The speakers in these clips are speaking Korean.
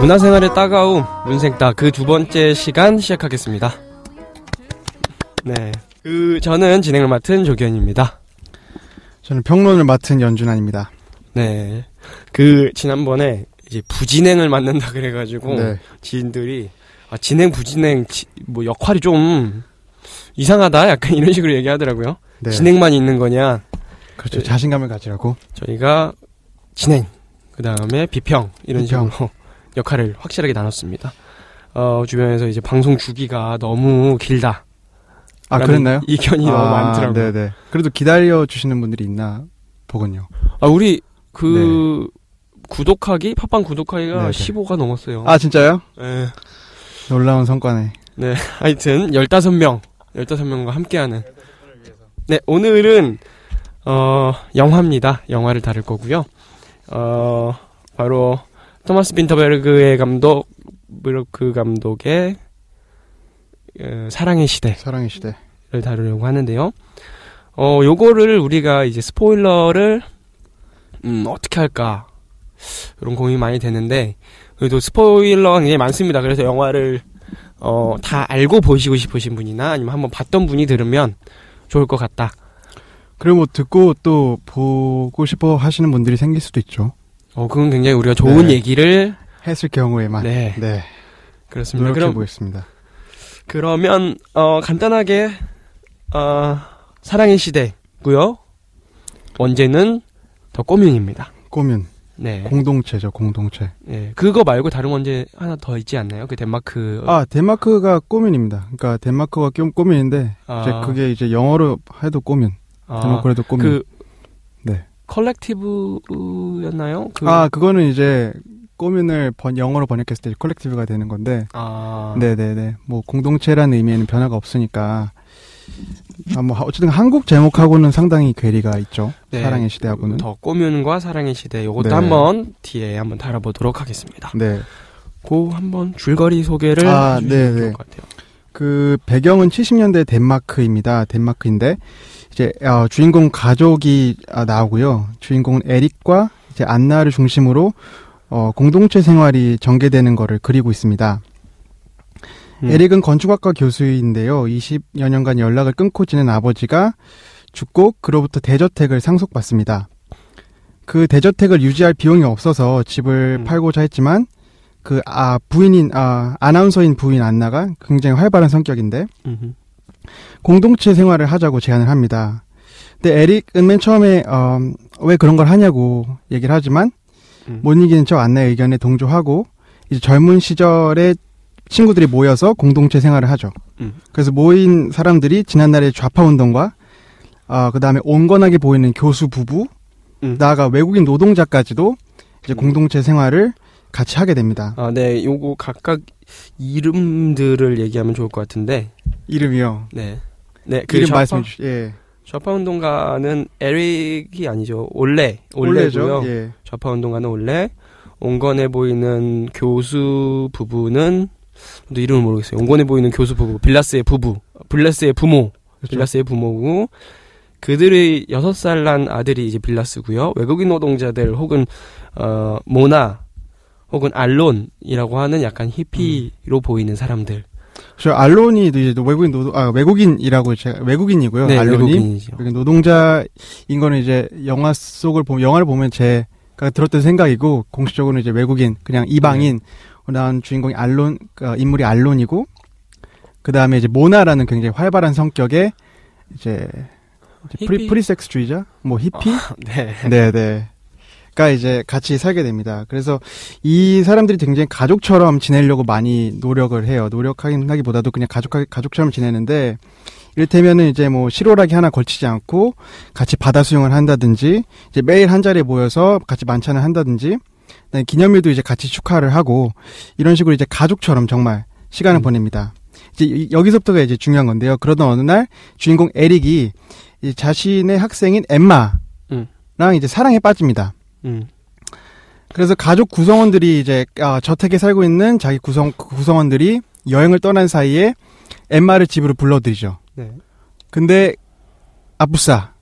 문화생활의 따가움, 문생따 그 두 번째 시간 시작하겠습니다. 네. 그, 저는 진행을 맡은 조견입니다. 저는 평론을 맡은 연준환입니다. 네. 그, 지난번에 이제 부진행을 맡는다 그래가지고, 네. 지인들이, 아, 진행, 부진행, 지- 뭐 역할이 좀 이상하다? 약간 이런 식으로 얘기하더라고요. 네. 진행만 있는 거냐? 그렇죠. 네. 자신감을 가지라고. 저희가 진행, 그 다음에 비평, 이런 비평. 식으로 역할을 확실하게 나눴습니다. 어, 주변에서 이제 방송 주기가 너무 길다. 아, 그랬나요? 이견이 너무 많더라고요. 네네. 그래도 기다려 주시는 분들이 있나 보군요. 아, 우리 그 구독하기, 팟빵 구독하기가 네네. 15가 넘었어요. 아, 진짜요? 예. 놀라운 성과네. 하여튼 15명, 15명과 함께하는 네, 오늘은 어, 영화입니다. 영화를 다룰 거고요. 어, 바로 토마스 빈터베르그의 감독 브로크 감독의 어, 사랑의 시대를 사랑의 시대. 다루려고 하는데요. 어, 요거를 우리가 이제 스포일러를 음, 어떻게 할까? 이런 고민이 많이 되는데 그래도 스포일러가 굉장히 많습니다. 그래서 영화를 어, 다 알고 보시고 싶으신 분이나 아니면 한번 봤던 분이 들으면 좋을 것 같다. 그리고 뭐 듣고 또 보고 싶어 하시는 분들이 생길 수도 있죠. 어, 그건 굉장히 우리가 좋은 네. 얘기를 했을 경우에만. 네, 네. 그렇습니다. 노력해 그럼 보겠습니다. 그러면 어, 간단하게 어, 사랑의 시대고요. 원제는 더 꼬뮌입니다. 꼬면 네. 공동체죠, 공동체. 예, 그거 말고 다른 원제 하나 더 있지 않나요? 그 덴마크. 아, 덴마크가 꼬뮌입니다. 그러니까 덴마크가 좀 꼬뮌인데 아, 이제 그게 이제 영어로 해도 꼬뮌. 아, 덴마크로 해도 꼬뮌. 그 네. collective였나요? 그, 아, 그거는 이제 꼬뮌을 번, 영어로 번역했을 때 collective가 되는 건데 아, 네네네. 뭐 공동체라는 의미에는 변화가 없으니까. 아, 뭐 어쨌든 한국 제목하고는 상당히 괴리가 있죠. 네. 사랑의 시대하고는. 더 꼬뮌과 사랑의 시대. 요것도 네. 한번 뒤에 한번 다뤄보도록 하겠습니다. 네. 그 한번 줄거리 소개를 아, 해주시면 네, 좋을 네. 것 같아요. 그 배경은 70년대 덴마크입니다. 덴마크인데 이제 어, 주인공 가족이 아, 나오고요. 주인공은 에릭과 이제 안나를 중심으로 어, 공동체 생활이 전개되는 거를 그리고 있습니다. 음. 에릭은 건축학과 교수인데요. 20여 년간 연락을 끊고 지낸 아버지가 죽고 그로부터 대저택을 상속받습니다. 그 대저택을 유지할 비용이 없어서 집을 음. 팔고자 했지만 그 아 부인인 아 아나운서인 부인 안나가 굉장히 활발한 성격인데 음흠. 공동체 생활을 하자고 제안을 합니다. 근데 에릭은 맨 처음에 어, 왜 그런 걸 하냐고 얘기를 하지만 음. 못 이기는 척 안나의 의견에 동조하고 이제 젊은 시절에 친구들이 모여서 공동체 생활을 하죠. 음. 그래서 모인 사람들이 지난날의 좌파 운동과 어, 그 다음에 온건하게 보이는 교수 부부 음. 나아가 외국인 노동자까지도 이제 음. 공동체 생활을 같이 하게 됩니다. 아, 네, 요거 각각 이름들을 얘기하면 좋을 것 같은데, 이름이요. 네. 네, 그 이름 좌파, 말씀해 주시. 예. 좌파 운동가는 에릭이 아니죠. 올레. 올레죠. 올레고요. 예. 좌파 운동가는 올레. 온건해 보이는 교수 부부는 또 이름을 모르겠어요. 온건해 보이는 교수 부부, 빌라스의 부부, 빌라스의 부모, 그렇죠. 빌라스의 부모고 그들의 여섯 살 난 아들이 이제 빌라스고요. 외국인 노동자들 혹은 어 모나 혹은 알론이라고 하는 약간 히피로 보이는 사람들. 저 알론이 이제 외국인 노동 아 외국인이라고 제가 외국인이고요. 네, 알론이 외국인이죠. 외국인 노동자인 거는 이제 영화 속을 보면 영화를 보면 제가 들었던 생각이고 공식적으로는 이제 외국인 그냥 이방인 네. 난 주인공이 알론 어, 인물이 알론이고 그 다음에 이제 모나라는 굉장히 활발한 성격의 이제 프리? 프리섹스주의자 뭐 히피 네. 네네. 가 이제 같이 살게 됩니다. 그래서 이 사람들이 굉장히 가족처럼 지내려고 많이 노력을 해요. 노력하긴 하기보다도 그냥 가족 가족처럼 지내는데 이를테면은 이제 뭐 실오라기 하나 걸치지 않고 같이 바다 수영을 한다든지 이제 매일 한 자리에 모여서 같이 만찬을 한다든지 기념일도 이제 같이 축하를 하고 이런 식으로 이제 가족처럼 정말 시간을 음. 보냅니다. 이제 이- 여기서부터가 이제 중요한 건데요. 그러던 어느 날 주인공 에릭이 이 자신의 학생인 엠마랑 음. 이제 사랑에 빠집니다. 음. 그래서 가족 구성원들이 이제 아, 저택에 살고 있는 자기 구성 구성원들이 여행을 떠난 사이에 엠마를 집으로 불러들이죠. 네. 근데 아부싸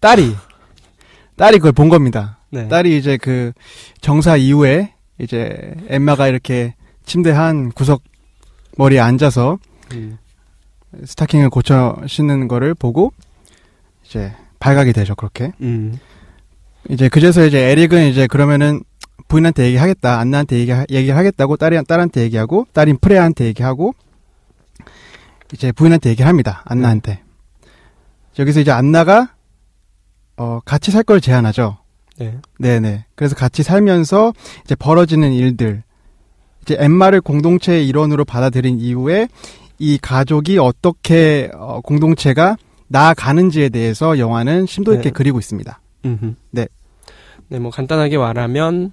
딸이 딸이 그걸 본 겁니다. 네. 딸이 이제 그 정사 이후에 이제 엠마가 이렇게 침대 한 구석 머리에 앉아서 음. 스타킹을 고쳐 신는 거를 보고 이제 발각이 되죠 그렇게 음. 이제 그제서 이제 에릭은 이제 그러면은 부인한테 얘기하겠다 안나한테 얘기 얘기하겠다고 딸이 딸한테 얘기하고 딸인 프레아한테 얘기하고 이제 부인한테 얘기를 합니다 안나한테 여기서 이제 안나가 어 같이 살 걸 제안하죠 네. 네네 그래서 같이 살면서 이제 벌어지는 일들 이제 엠마를 공동체의 일원으로 받아들인 이후에 이 가족이 어떻게 어, 공동체가 나아가는지에 대해서 영화는 심도 있게 네. 그리고 있습니다. 음흠. 네. 네, 뭐 간단하게 말하면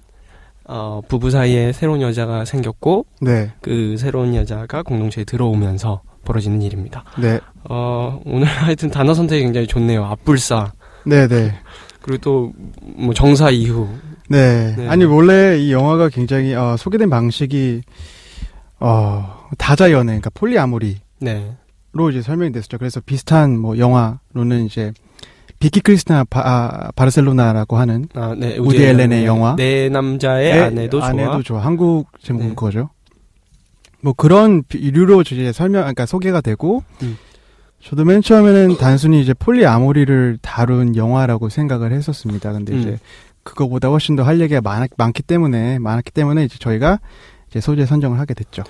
어, 부부 사이에 새로운 여자가 생겼고 네, 그 새로운 여자가 공동체에 들어오면서 벌어지는 일입니다. 네, 어, 오늘 하여튼 단어 선택이 굉장히 좋네요. 앞불사. 네, 네, 그리고 또 뭐 정사 이후. 네. 네. 아니 원래 이 영화가 굉장히 어, 소개된 방식이 어, 다자 연애, 그러니까 폴리아모리로 네. 이제 설명이 됐었죠. 그래서 비슷한 뭐 영화로는 이제 비키 크리스나 바, 아, 바르셀로나라고 하는 아, 네. 우디 앨런의 앨런의 영화. 내 남자의 애- 아내도 좋아. 아내도 좋아. 한국 제목은 네. 그거죠. 뭐 그런 부류로 이제 설명, 그러니까 소개가 되고, 음. 저도 맨 처음에는 단순히 이제 polyamory를 다룬 영화라고 생각을 했었습니다. 근데 음. 이제 그거보다 훨씬 더 할 얘기가 많, 많기 때문에, 많았기 때문에 이제 저희가 이제 소재 선정을 하게 됐죠.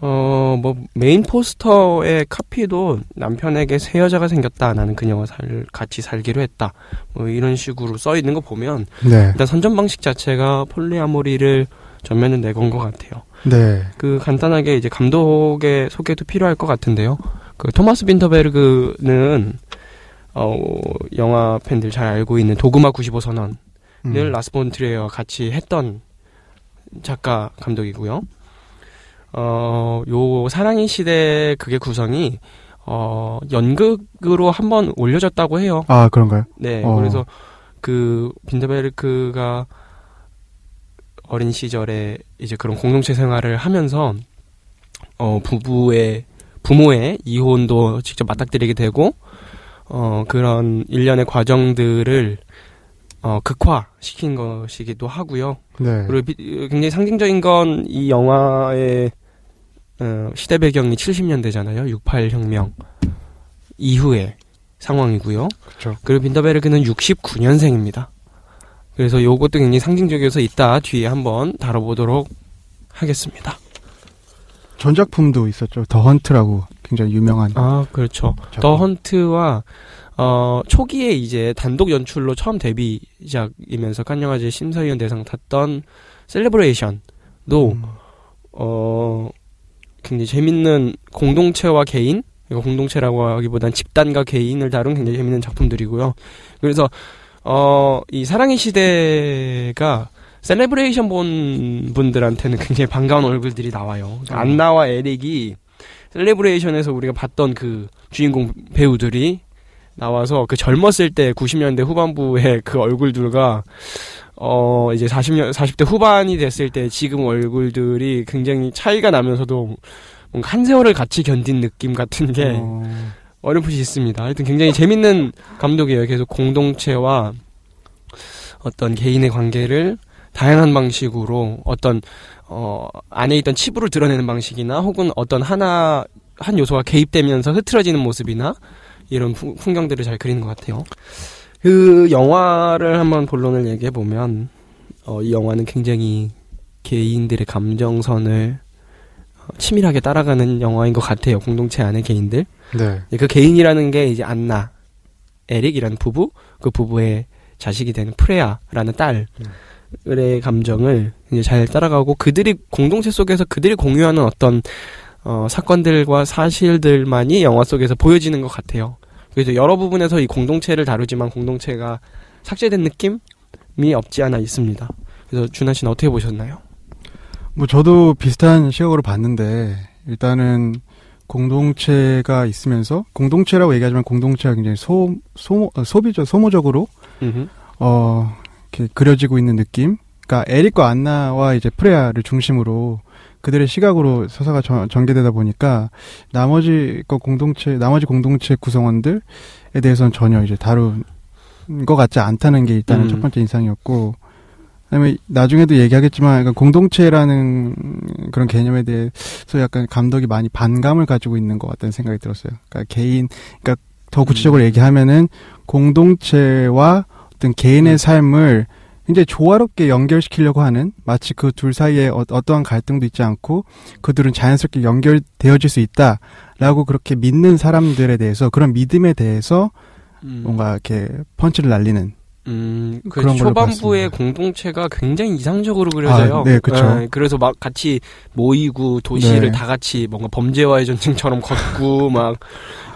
어, 뭐, 메인 포스터의 카피도 남편에게 새 여자가 생겼다. 나는 그녀와 살, 같이 살기로 했다. 뭐, 이런 식으로 써 있는 거 보면, 네. 일단 선전 방식 자체가 polyamory를 전면에 내건 것 같아요. 네. 그 간단하게 이제 감독의 소개도 필요할 것 같은데요. 그 토마스 빈터베르그는, 어, 영화 팬들 잘 알고 있는 도그마 95 선언. 음. 늘 라스 본 트리에와 같이 했던 작가 감독이고요. 어, 요 사랑의 시대 그게 구성이 어, 연극으로 한번 올려졌다고 해요. 아, 그런가요? 네. 어. 그래서 그 빈더베르크가 어린 시절에 이제 그런 공동체 생활을 하면서 어, 부부의 부모의 이혼도 직접 맞닥뜨리게 되고 어, 그런 일련의 과정들을 어, 극화시킨 것이기도 하고요. 네. 그리고 비- 굉장히 상징적인 건 이 영화의 어, 시대 배경이 70년대잖아요. 68 혁명 이후의 상황이고요. 그렇죠. 그리고 빈더베르그는 69년생입니다. 그래서 요것도 굉장히 상징적이어서 이따 뒤에 한번 다뤄보도록 하겠습니다. 전작품도 있었죠. 더 헌트라고 굉장히 유명한. 아, 그렇죠. 작품. 더 헌트와 어, 초기에 이제 단독 연출로 처음 데뷔작이면서 칸영화제 심사위원 대상 탔던 셀레브레이션도 음. 어, 굉장히 재밌는 공동체와 개인, 공동체라고 하기보단 집단과 개인을 다룬 굉장히 재밌는 작품들이고요. 그래서, 어, 이 사랑의 시대가 셀레브레이션 본 분들한테는 굉장히 반가운 얼굴들이 나와요. 그러니까 음. 안나와 에릭이 셀레브레이션에서 우리가 봤던 그 주인공 배우들이 나와서 그 젊었을 때 90년대 후반부의 그 얼굴들과 어 이제 40년 40대 후반이 됐을 때 지금 얼굴들이 굉장히 차이가 나면서도 뭔가 한 세월을 같이 견딘 느낌 같은 게 어, 어렴풋이 있습니다. 하여튼 굉장히 재밌는 감독이에요. 계속 공동체와 어떤 개인의 관계를 다양한 방식으로 어떤 어 안에 있던 치부를 드러내는 방식이나 혹은 어떤 하나 한 요소가 개입되면서 흐트러지는 모습이나 이런 풍- 풍경들을 잘 그리는 것 같아요. 그 영화를 한번 본론을 얘기해 보면 어, 이 영화는 굉장히 개인들의 감정선을 어, 치밀하게 따라가는 영화인 것 같아요. 공동체 안의 개인들. 네. 그 개인이라는 게 이제 안나, 에릭이라는 부부, 그 부부의 자식이 되는 프레아라는 딸의 감정을 이제 잘 따라가고 그들이 공동체 속에서 그들이 공유하는 어떤 어, 사건들과 사실들만이 영화 속에서 보여지는 것 같아요. 그래서 여러 부분에서 이 공동체를 다루지만 공동체가 삭제된 느낌이 없지 않아 있습니다. 그래서 준하 씨는 어떻게 보셨나요? 뭐 저도 비슷한 시각으로 봤는데 일단은 공동체가 있으면서 공동체라고 얘기하지만 공동체가 굉장히 소 소모 어, 소비적 소모적으로 음흠. 어 이렇게 그려지고 있는 느낌. 그러니까 에릭과 안나와 이제 프레아를 중심으로 그들의 시각으로 서사가 전, 전개되다 보니까 나머지 거 공동체 나머지 공동체 구성원들에 대해서는 전혀 이제 다룬 것 같지 않다는 게 일단은 음. 첫 번째 인상이었고 그다음에 나중에도 얘기하겠지만 약간 공동체라는 그런 개념에 대해서 약간 감독이 많이 반감을 가지고 있는 것 같다는 생각이 들었어요. 그러니까 개인, 그러니까 더 구체적으로 음. 얘기하면은 공동체와 어떤 개인의 음. 삶을 굉장히 조화롭게 연결시키려고 하는 마치 그 둘 사이에 어, 어떠한 갈등도 있지 않고 그들은 자연스럽게 연결되어질 수 있다라고 그렇게 믿는 사람들에 대해서 그런 믿음에 대해서 음, 뭔가 이렇게 펀치를 날리는 음, 그 그런 초반부의. 공동체가 굉장히 이상적으로 그려져요. 아, 네, 그쵸. 예, 그래서 막 같이 모이고 도시를 네. 다 같이 뭔가 범죄와의 전쟁처럼 걷고 막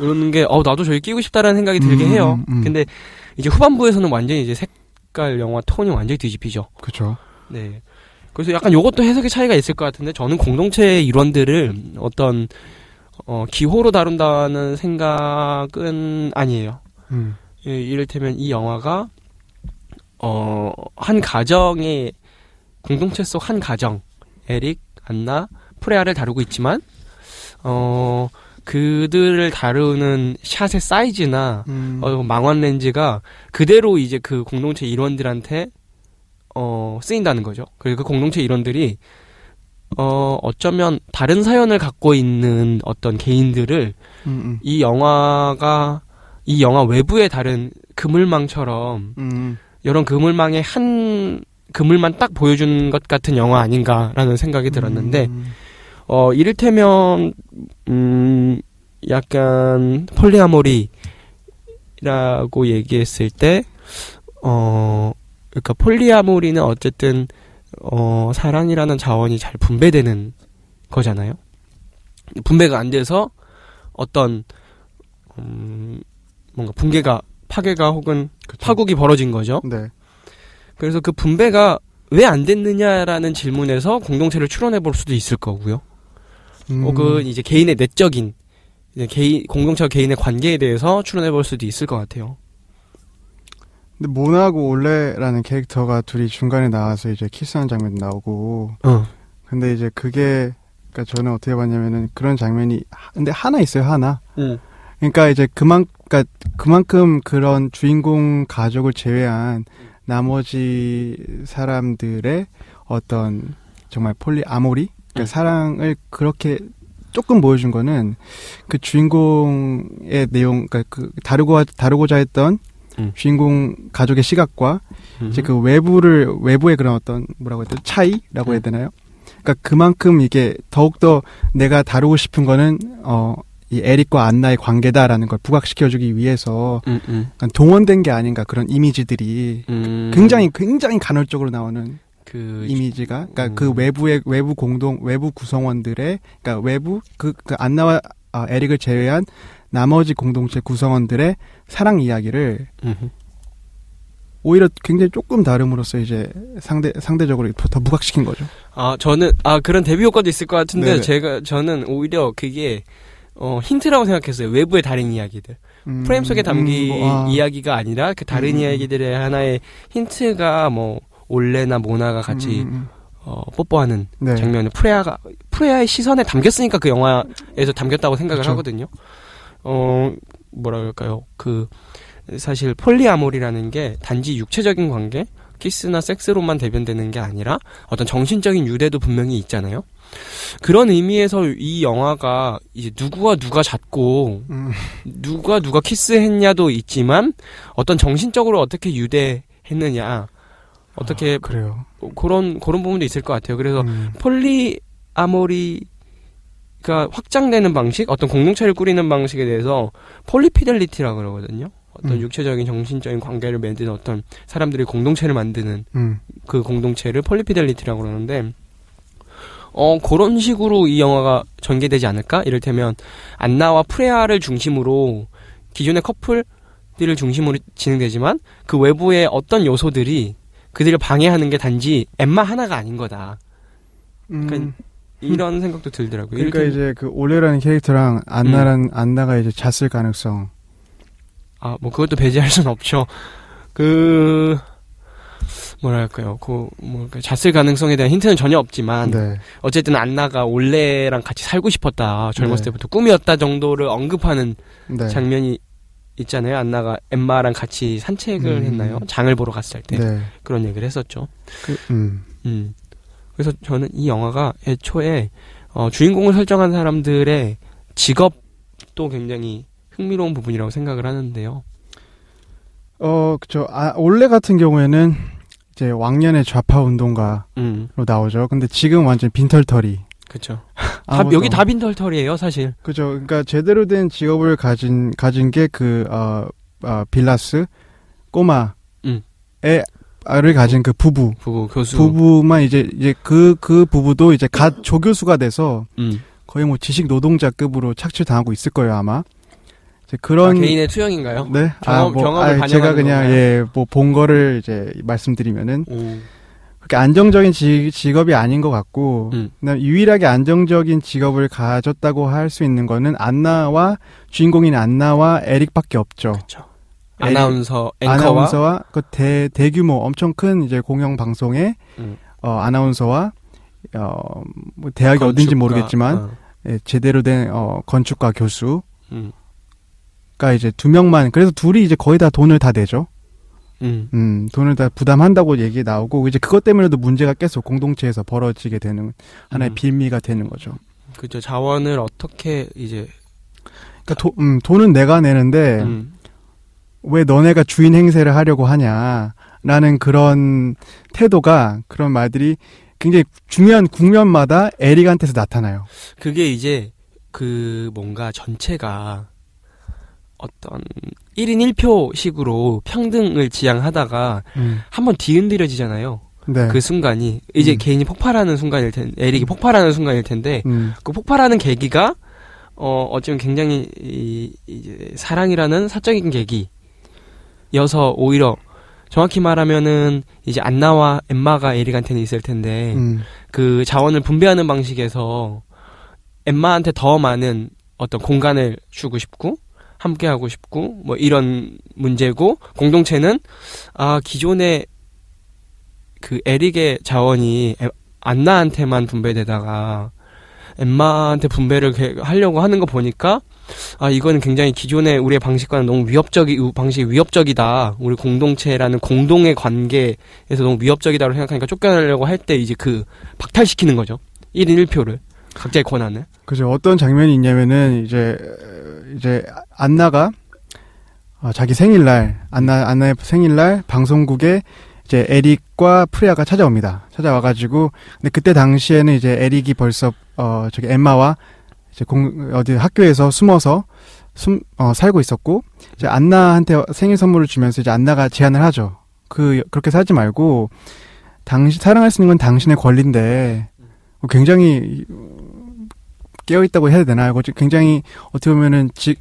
이러는 게, 어, 나도 저기 끼고 싶다라는 생각이 들게 음, 해요. 음. 근데 이제 후반부에서는 완전히 이제 색 깔 영화 톤이 완전히 뒤집히죠. 그렇죠. 네. 그래서 약간 요것도 해석의 차이가 있을 것 같은데 저는 공동체의 일원들을 어떤 어, 기호로 다룬다는 생각은 아니에요. 음. 예, 이를테면 이 영화가 어, 한 가정의 공동체 속 한 가정 에릭, 안나, 프레아를 다루고 있지만 어, 그들을 다루는 샷의 사이즈나 음. 어, 망원 렌즈가 그대로 이제 그 공동체 일원들한테 어, 쓰인다는 거죠. 그리고 그 공동체 일원들이 어, 어쩌면 다른 사연을 갖고 있는 어떤 개인들을 음, 이 영화가 이 영화 외부의 다른 그물망처럼 음. 음. 이런 그물망의 한 그물만 딱 보여준 것 같은 영화 아닌가라는 생각이 들었는데 음. 어 이를테면 음 약간 폴리아모리라고 얘기했을 때 어 그러니까 폴리아모리는 어쨌든 어 사랑이라는 자원이 잘 분배되는 거잖아요. 분배가 안 돼서 어떤 음 뭔가 붕괴가 파괴가 혹은 그쵸. 파국이 벌어진 거죠. 네. 그래서 그 분배가 왜 안 됐느냐라는 질문에서 공동체를 추론해 볼 수도 있을 거고요. 음. 혹은 이제 개인의 내적인 이제 개인 공동체와 개인의 관계에 대해서 추론해 볼 수도 있을 것 같아요. 근데 모나하고 올레라는 캐릭터가 둘이 중간에 나와서 이제 키스하는 장면 나오고 어. 근데 이제 그게 그러니까 저는 어떻게 봤냐면은 그런 장면이 하- 근데 하나 있어요 하나 응. 그러니까 이제 그만 그러니까 그만큼 그런 주인공 가족을 제외한 나머지 사람들의 어떤 정말 폴리 아모리 그러니까 음. 사랑을 그렇게 조금 보여준 거는 그 주인공의 내용 그러니까 그 다루고 다루고자 했던 음. 주인공 가족의 시각과 이제 그 외부를 외부의 그런 어떤 뭐라고 해야 되나 차이라고 해야 음. 되나요? 그러니까 그만큼 이게 더욱 더 내가 다루고 싶은 거는 어 이 에릭과 안나의 관계다라는 걸 부각시켜주기 위해서 음, 음, 동원된 게 아닌가 그런 이미지들이 음. 굉장히 굉장히 간헐적으로 나오는 그 이미지가 그러니까 음. 그 외부의 외부 공동 외부 구성원들의 그러니까 외부 그, 그 안나와 아, 에릭을 제외한 나머지 공동체 구성원들의 사랑 이야기를 음, 오히려 굉장히 조금 다름으로써 이제 상대 상대적으로 더, 더 부각시킨 거죠. 아 저는 아 그런 대비 효과도 있을 것 같은데 네네. 제가 저는 오히려 그게 어 힌트라고 생각했어요. 외부의 다른 이야기들. 음, 프레임 속에 담긴 음, 뭐, 아, 이야기가 아니라 그 다른 음. 이야기들의 하나의 힌트가 뭐 올레나 모나가 같이 음, 음, 어, 뽀뽀하는 네. 장면을 프레아가 프레아의 시선에 담겼으니까 그 영화에서 담겼다고 생각을 그쵸. 하거든요. 어 뭐라 그럴까요? 그 사실 폴리아모리라는 게 단지 육체적인 관계, 키스나 섹스로만 대변되는 게 아니라 어떤 정신적인 유대도 분명히 있잖아요. 그런 의미에서 이 영화가 이제 누구와 누가 잤고 음, 누가 누가 키스했냐도 있지만 어떤 정신적으로 어떻게 유대했느냐 어떻게 아, 그래요. 그런 그런 부분도 있을 것 같아요. 그래서 음, polyamory가 확장되는 방식, 어떤 공동체를 꾸리는 방식에 대해서 polyfidelity라고 그러거든요. 어떤 음. 육체적인 정신적인 관계를 맺는 어떤 사람들이 공동체를 만드는 음, 그 공동체를 polyfidelity라고 그러는데 어 그런 식으로 이 영화가 전개되지 않을까? 이를테면 안나와 프레아를 중심으로 기존의 커플들을 중심으로 진행되지만 그 외부의 어떤 요소들이 그들을 방해하는 게 단지 엠마 하나가 아닌 거다. 음. 그러니까 이런 생각도 들더라고요. 그러니까 이를테면- 이제 그 올레라는 캐릭터랑 안나란 안나가 이제 잤을 가능성. 아, 뭐 그것도 배제할 수는 없죠. 그 뭐랄까요, 그 뭐랄까 잤을 가능성에 대한 힌트는 전혀 없지만 네. 어쨌든 안나가 올레랑 같이 살고 싶었다 젊었을 네. 때부터 꿈이었다 정도를 언급하는 네. 장면이 있잖아요. 안나가 엠마랑 같이 산책을 음. 했나요? 장을 보러 갔을 때 네. 그런 얘기를 했었죠. 그, 음. 음. 그래서 저는 이 영화가 애초에 어, 주인공을 설정한 사람들의 직업도 굉장히 흥미로운 부분이라고 생각을 하는데요. 어, 그쵸. 아, 원래 같은 경우에는 이제 왕년의 좌파 운동가로 음, 나오죠. 근데 지금 완전 빈털터리. 그렇 죠. 아무도- 여기 다 빈털털이에요, 사실. 그죠. 그러니까 제대로 된 직업을 가진 가진 게그 어, 어, 빌라스 꼬마의 음. 아를 가진 그 부부. 부부 교수. 부부만 이제 이제 그그 부부도 이제 갓 조교수가 돼서 음. 거의 뭐 지식 노동자급으로 착취 당하고 있을 거예요 아마. 이제 아, 그런 개인의 투영인가요? 네. 경험- 경험을 제가 반영하는 그냥? 예 뭐 본 거를 이제 말씀드리면은 오. 그렇게 안정적인 지, 직업이 아닌 것 같고 음. 유일하게 안정적인 직업을 가졌다고 할 수 있는 거는 안나와 주인공인 안나와 에릭밖에 없죠. 그렇죠. 아나운서 앵커와 아나운서와 그 대, 대규모 엄청 큰 이제 공영 방송의 음. 어, 아나운서와 어, 뭐 대학이 건축가, 어딘지 모르겠지만 어, 예, 제대로 된 어, 건축가 교수가 음. 이제 두 명만 그래서 둘이 이제 거의 다 돈을 다 내죠. 음. 음, 돈을 다 부담한다고 얘기 나오고 이제 그것 때문에도 문제가 계속 공동체에서 벌어지게 되는 하나의 음. 빌미가 되는 거죠. 그죠. 자원을 어떻게 이제 그러니까 도, 음, 돈은 내가 내는데 음. 왜 너네가 주인 행세를 하려고 하냐라는 그런 태도가 그런 말들이 굉장히 중요한 국면마다 에릭한테서 나타나요. 그게 이제 그 뭔가 전체가 어떤 1인 1표 식으로 평등을 지향하다가 한번 뒤흔들어지잖아요. 네. 그 순간이 이제 음. 개인이 폭발하는 순간일 텐데 에릭이 폭발하는 순간일 텐데 음, 그 폭발하는 계기가 어 어쩌면 굉장히 이, 이제 사랑이라는 사적인 계기여서 오히려 정확히 말하면은 이제 안나와 엠마가 에릭한테는 있을 텐데 음, 그 자원을 분배하는 방식에서 엠마한테 더 많은 어떤 공간을 주고 싶고 함께 하고 싶고 뭐 이런 문제고 공동체는 아 기존에 그 에릭의 자원이 에- 안나한테만 분배되다가 엠마한테 분배를 개- 하려고 하는 거 보니까 아 이거는 굉장히 기존의 우리의 방식과는 너무 위협적이 우- 방식이 위협적이다. 우리 공동체라는 공동의 관계에서 너무 위협적이다고 생각하니까 쫓겨나려고 할 때 이제 그 박탈시키는 거죠. 1인 1표를. 각자의 권한을. 그죠. 어떤 장면이 있냐면은 이제 이제 안나가 어, 자기 생일날 안나 안나의 생일날 방송국에 이제 에릭과 프레아가 찾아옵니다. 찾아와가지고 근데 그때 당시에는 이제 에릭이 벌써 어 저기 엠마와 이제 공 어디 학교에서 숨어서 숨 어, 살고 있었고 이제 안나한테 생일 선물을 주면서 이제 안나가 제안을 하죠. 그 그렇게 살지 말고 당신 사랑할 수 있는 건 당신의 권리인데 굉장히 깨어 있다고 해야 되나? 이거 굉장히 어떻게 보면은 지,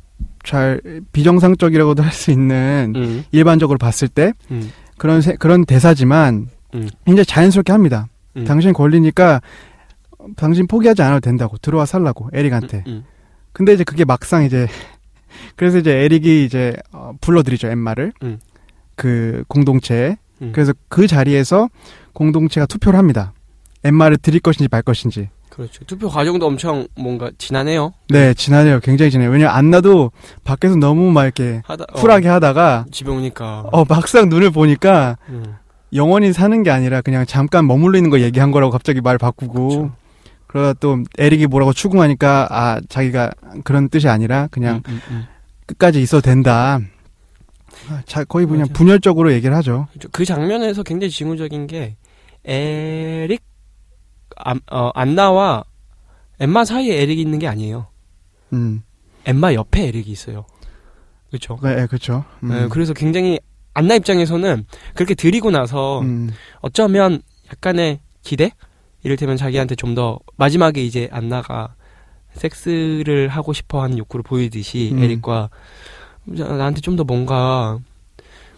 잘 비정상적이라고도 할 수 있는 음, 일반적으로 봤을 때 음, 그런 세- 그런 대사지만 음. 굉장히 자연스럽게 합니다. 음. 당신 권리니까 당신 포기하지 않아도 된다고 들어와 살라고 에릭한테. 음, 근데 이제 그게 막상 이제 그래서 이제 에릭이 이제 어, 불러들이죠 엠마를 음. 그 공동체에 음. 그래서 그 자리에서 공동체가 투표를 합니다. 엠마를 드릴 것인지 말 것인지. 그렇죠 투표 과정도 엄청 뭔가 지난해요 네, 지나네요. 굉장히 지나요. 왜냐면 안나도 밖에서 너무 막 이렇게 하다 어, 쿨하게 하다가 집에 오니까 어 막상 눈을 보니까 음, 영원히 사는 게 아니라 그냥 잠깐 머물러 있는 거 얘기한 거라고 갑자기 말 바꾸고 그렇죠. 그러다 또 에릭이 뭐라고 추궁하니까 아 자기가 그런 뜻이 아니라 그냥 음, 음, 음. 끝까지 있어도 된다. 아, 자, 거의 그냥 맞아요. 분열적으로 얘기를 하죠. 그렇죠. 그 장면에서 굉장히 징후적인 게 에릭 안, 어, 안나와 엠마 사이에 에릭이 있는 게 아니에요. 음, 엠마 옆에 에릭이 있어요. 그렇죠. 네, 그렇죠. 음, 네, 그래서 굉장히 안나 입장에서는 그렇게 드리고 나서 음, 어쩌면 약간의 기대? 이를테면 자기한테 좀 더 마지막에 이제 안나가 섹스를 하고 싶어 하는 욕구를 보이듯이 음. 에릭과 나한테 좀 더 뭔가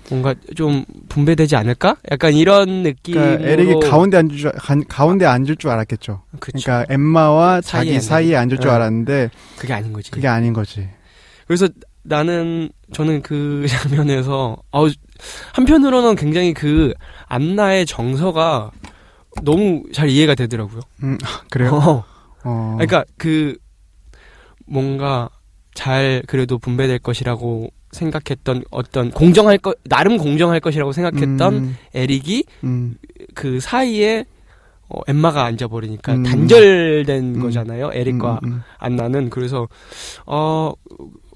뭔가 좀 분배되지 않을까? 약간 이런 느낌으로 그러니까 에릭이 가운데 앉을 줄 가, 가운데 앉을 줄 알았겠죠. 그쵸. 그러니까 엠마와 사이에 자기 사이에 앉을 줄 네. 알았는데 그게 아닌 거지. 그게 아닌 거지. 그래서 나는 저는 그 장면에서 아우 한편으로는 굉장히 그 안나의 정서가 너무 잘 이해가 되더라고요. 그래요? 어. 어. 그러니까 그 뭔가 잘 그래도 분배될 것이라고 생각했던 어떤 공정할 것 나름 공정할 것이라고 생각했던 음, 에릭이 음, 그 사이에 어, 엠마가 앉아버리니까 음. 단절된 음. 거잖아요. 에릭과 음, 음. 안나는 그래서 어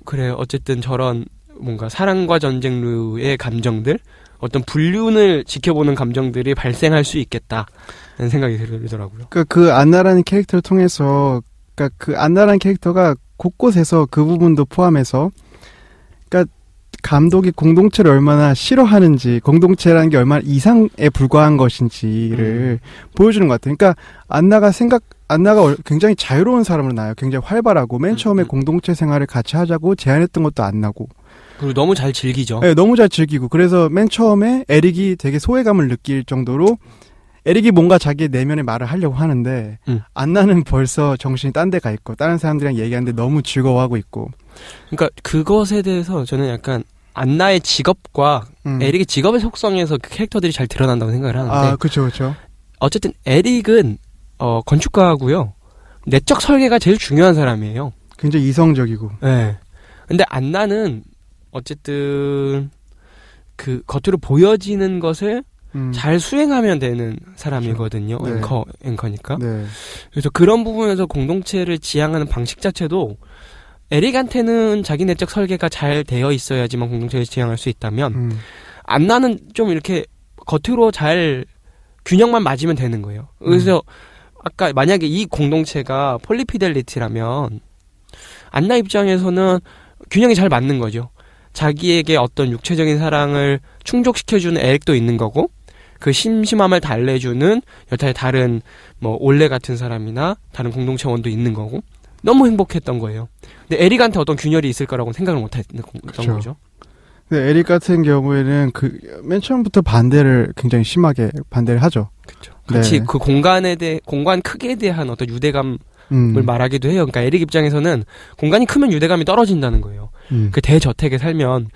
그래 어쨌든 저런 뭔가 사랑과 전쟁류의 감정들 어떤 불륜을 지켜보는 감정들이 발생할 수 있겠다는 생각이 들더라고요. 그러니까 그 안나라는 캐릭터를 통해서 그러니까 그 안나라는 캐릭터가 곳곳에서 그 부분도 포함해서 그러니까 감독이 공동체를 얼마나 싫어하는지 공동체라는 게 얼마나 이상에 불과한 것인지를 보여주는 것 같아요. 그러니까 안나가 생각 안나가 얼- 굉장히 자유로운 사람으로 나요. 굉장히 활발하고 맨 음, 처음에 음. 공동체 생활을 같이 하자고 제안했던 것도 안 나고 그리고 너무 잘 즐기죠. 네, 너무 잘 즐기고 그래서 맨 처음에 에릭이 되게 소외감을 느낄 정도로 에릭이 뭔가 자기 내면의 말을 하려고 하는데 음. 안나는 벌써 정신이 딴 데 가 있고 다른 사람들이랑 얘기하는데 너무 즐거워하고 있고 그러니까 그것에 대해서 저는 약간 안나의 직업과 음. 에릭의 직업의 속성에서 그 캐릭터들이 잘 드러난다고 생각을 하는데 아 그렇죠 그렇죠 어쨌든 에릭은 어, 건축가고요. 내적 설계가 제일 중요한 사람이에요. 굉장히 이성적이고 네. 근데 안나는 어쨌든 그 겉으로 보여지는 것을 음. 잘 수행하면 되는 사람이거든요. 네. 앵커 앵커니까. 네. 그래서 그런 부분에서 공동체를 지향하는 방식 자체도 에릭한테는 자기 내적 설계가 잘 되어 있어야지만 공동체를 지향할 수 있다면 음. 안나는 좀 이렇게 겉으로 잘 균형만 맞으면 되는 거예요. 그래서 아까 만약에 이 공동체가 폴리피델리티라면 안나 입장에서는 균형이 잘 맞는 거죠. 자기에게 어떤 육체적인 사랑을 충족시켜주는 에릭도 있는 거고 그 심심함을 달래주는 여타의 다른 뭐 올레 같은 사람이나 다른 공동체원도 있는 거고 너무 행복했던 거예요. 근데 에릭한테 어떤 균열이 있을 거라고 생각을 못 했던 그쵸. 거죠. 근데 에릭 같은 경우에는 그 맨 처음부터 반대를 굉장히 심하게 반대를 하죠. 그렇죠. 같이 네. 그 공간에 대해 공간 크기에 대한 어떤 유대감을 음. 말하기도 해요. 그러니까 에릭 입장에서는 공간이 크면 유대감이 떨어진다는 거예요. 음. 그 대저택에 살면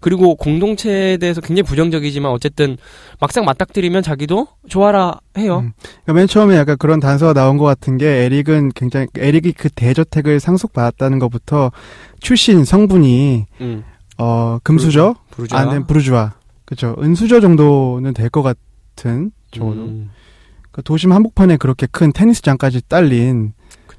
그리고 공동체에 대해서 굉장히 부정적이지만 어쨌든 막상 맞닥뜨리면 자기도 좋아라 해요. 음. 그러니까 맨 처음에 약간 그런 단서가 나온 것 같은 게 에릭은 굉장히 에릭이 그 대저택을 상속받았다는 것부터 출신 성분이 음. 어 금수저. 안된 부르주아 그렇죠 은수저 정도는 될 것 같은 정도 음. 그 도심 한복판에 그렇게 큰 테니스장까지 딸린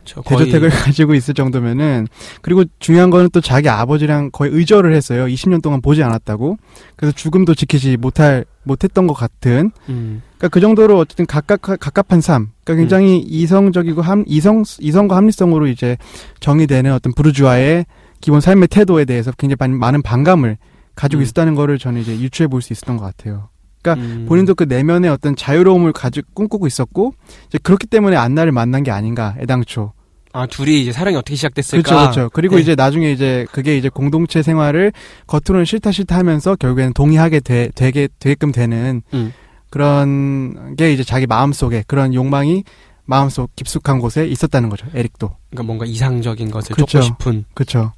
대저택을 가지고 있을 정도면은 그리고 중요한 거는 또 자기 아버지랑 거의 의절을 했어요 20년 동안 보지 않았다고 그래서 죽음도 지키지 못할 못했던 것 같은 음. 그러니까 그 정도로 어쨌든 각각 각갑한 삶. 그러니까 굉장히 이성적이고 함 이성 이성과 합리성으로 이제 정의되는 어떤 부르주아의 기본 삶의 태도에 대해서 굉장히 많은- 많은 반감을 가지고 음. 있었다는 거를 저는 이제 유추해 볼 수 있었던 것 같아요. 그러니까 음. 본인도 그 내면의 어떤 자유로움을 가지고 꿈꾸고 있었고 이제 그렇기 때문에 안나를 만난 게 아닌가 애당초. 아 둘이 이제 사랑이 어떻게 시작됐을까? 그렇죠, 그렇죠. 그리고 네. 이제 나중에 이제 그게 이제 공동체 생활을 겉으로는 싫다 싫다 하면서 결국에는 동의하게 되, 되게 되게끔 되는 음. 그런 게 이제 자기 마음 속에 그런 욕망이 마음속 깊숙한 곳에 있었다는 거죠. 에릭도. 그러니까 뭔가 이상적인 것을 그쵸. 쫓고 싶은. 그렇죠.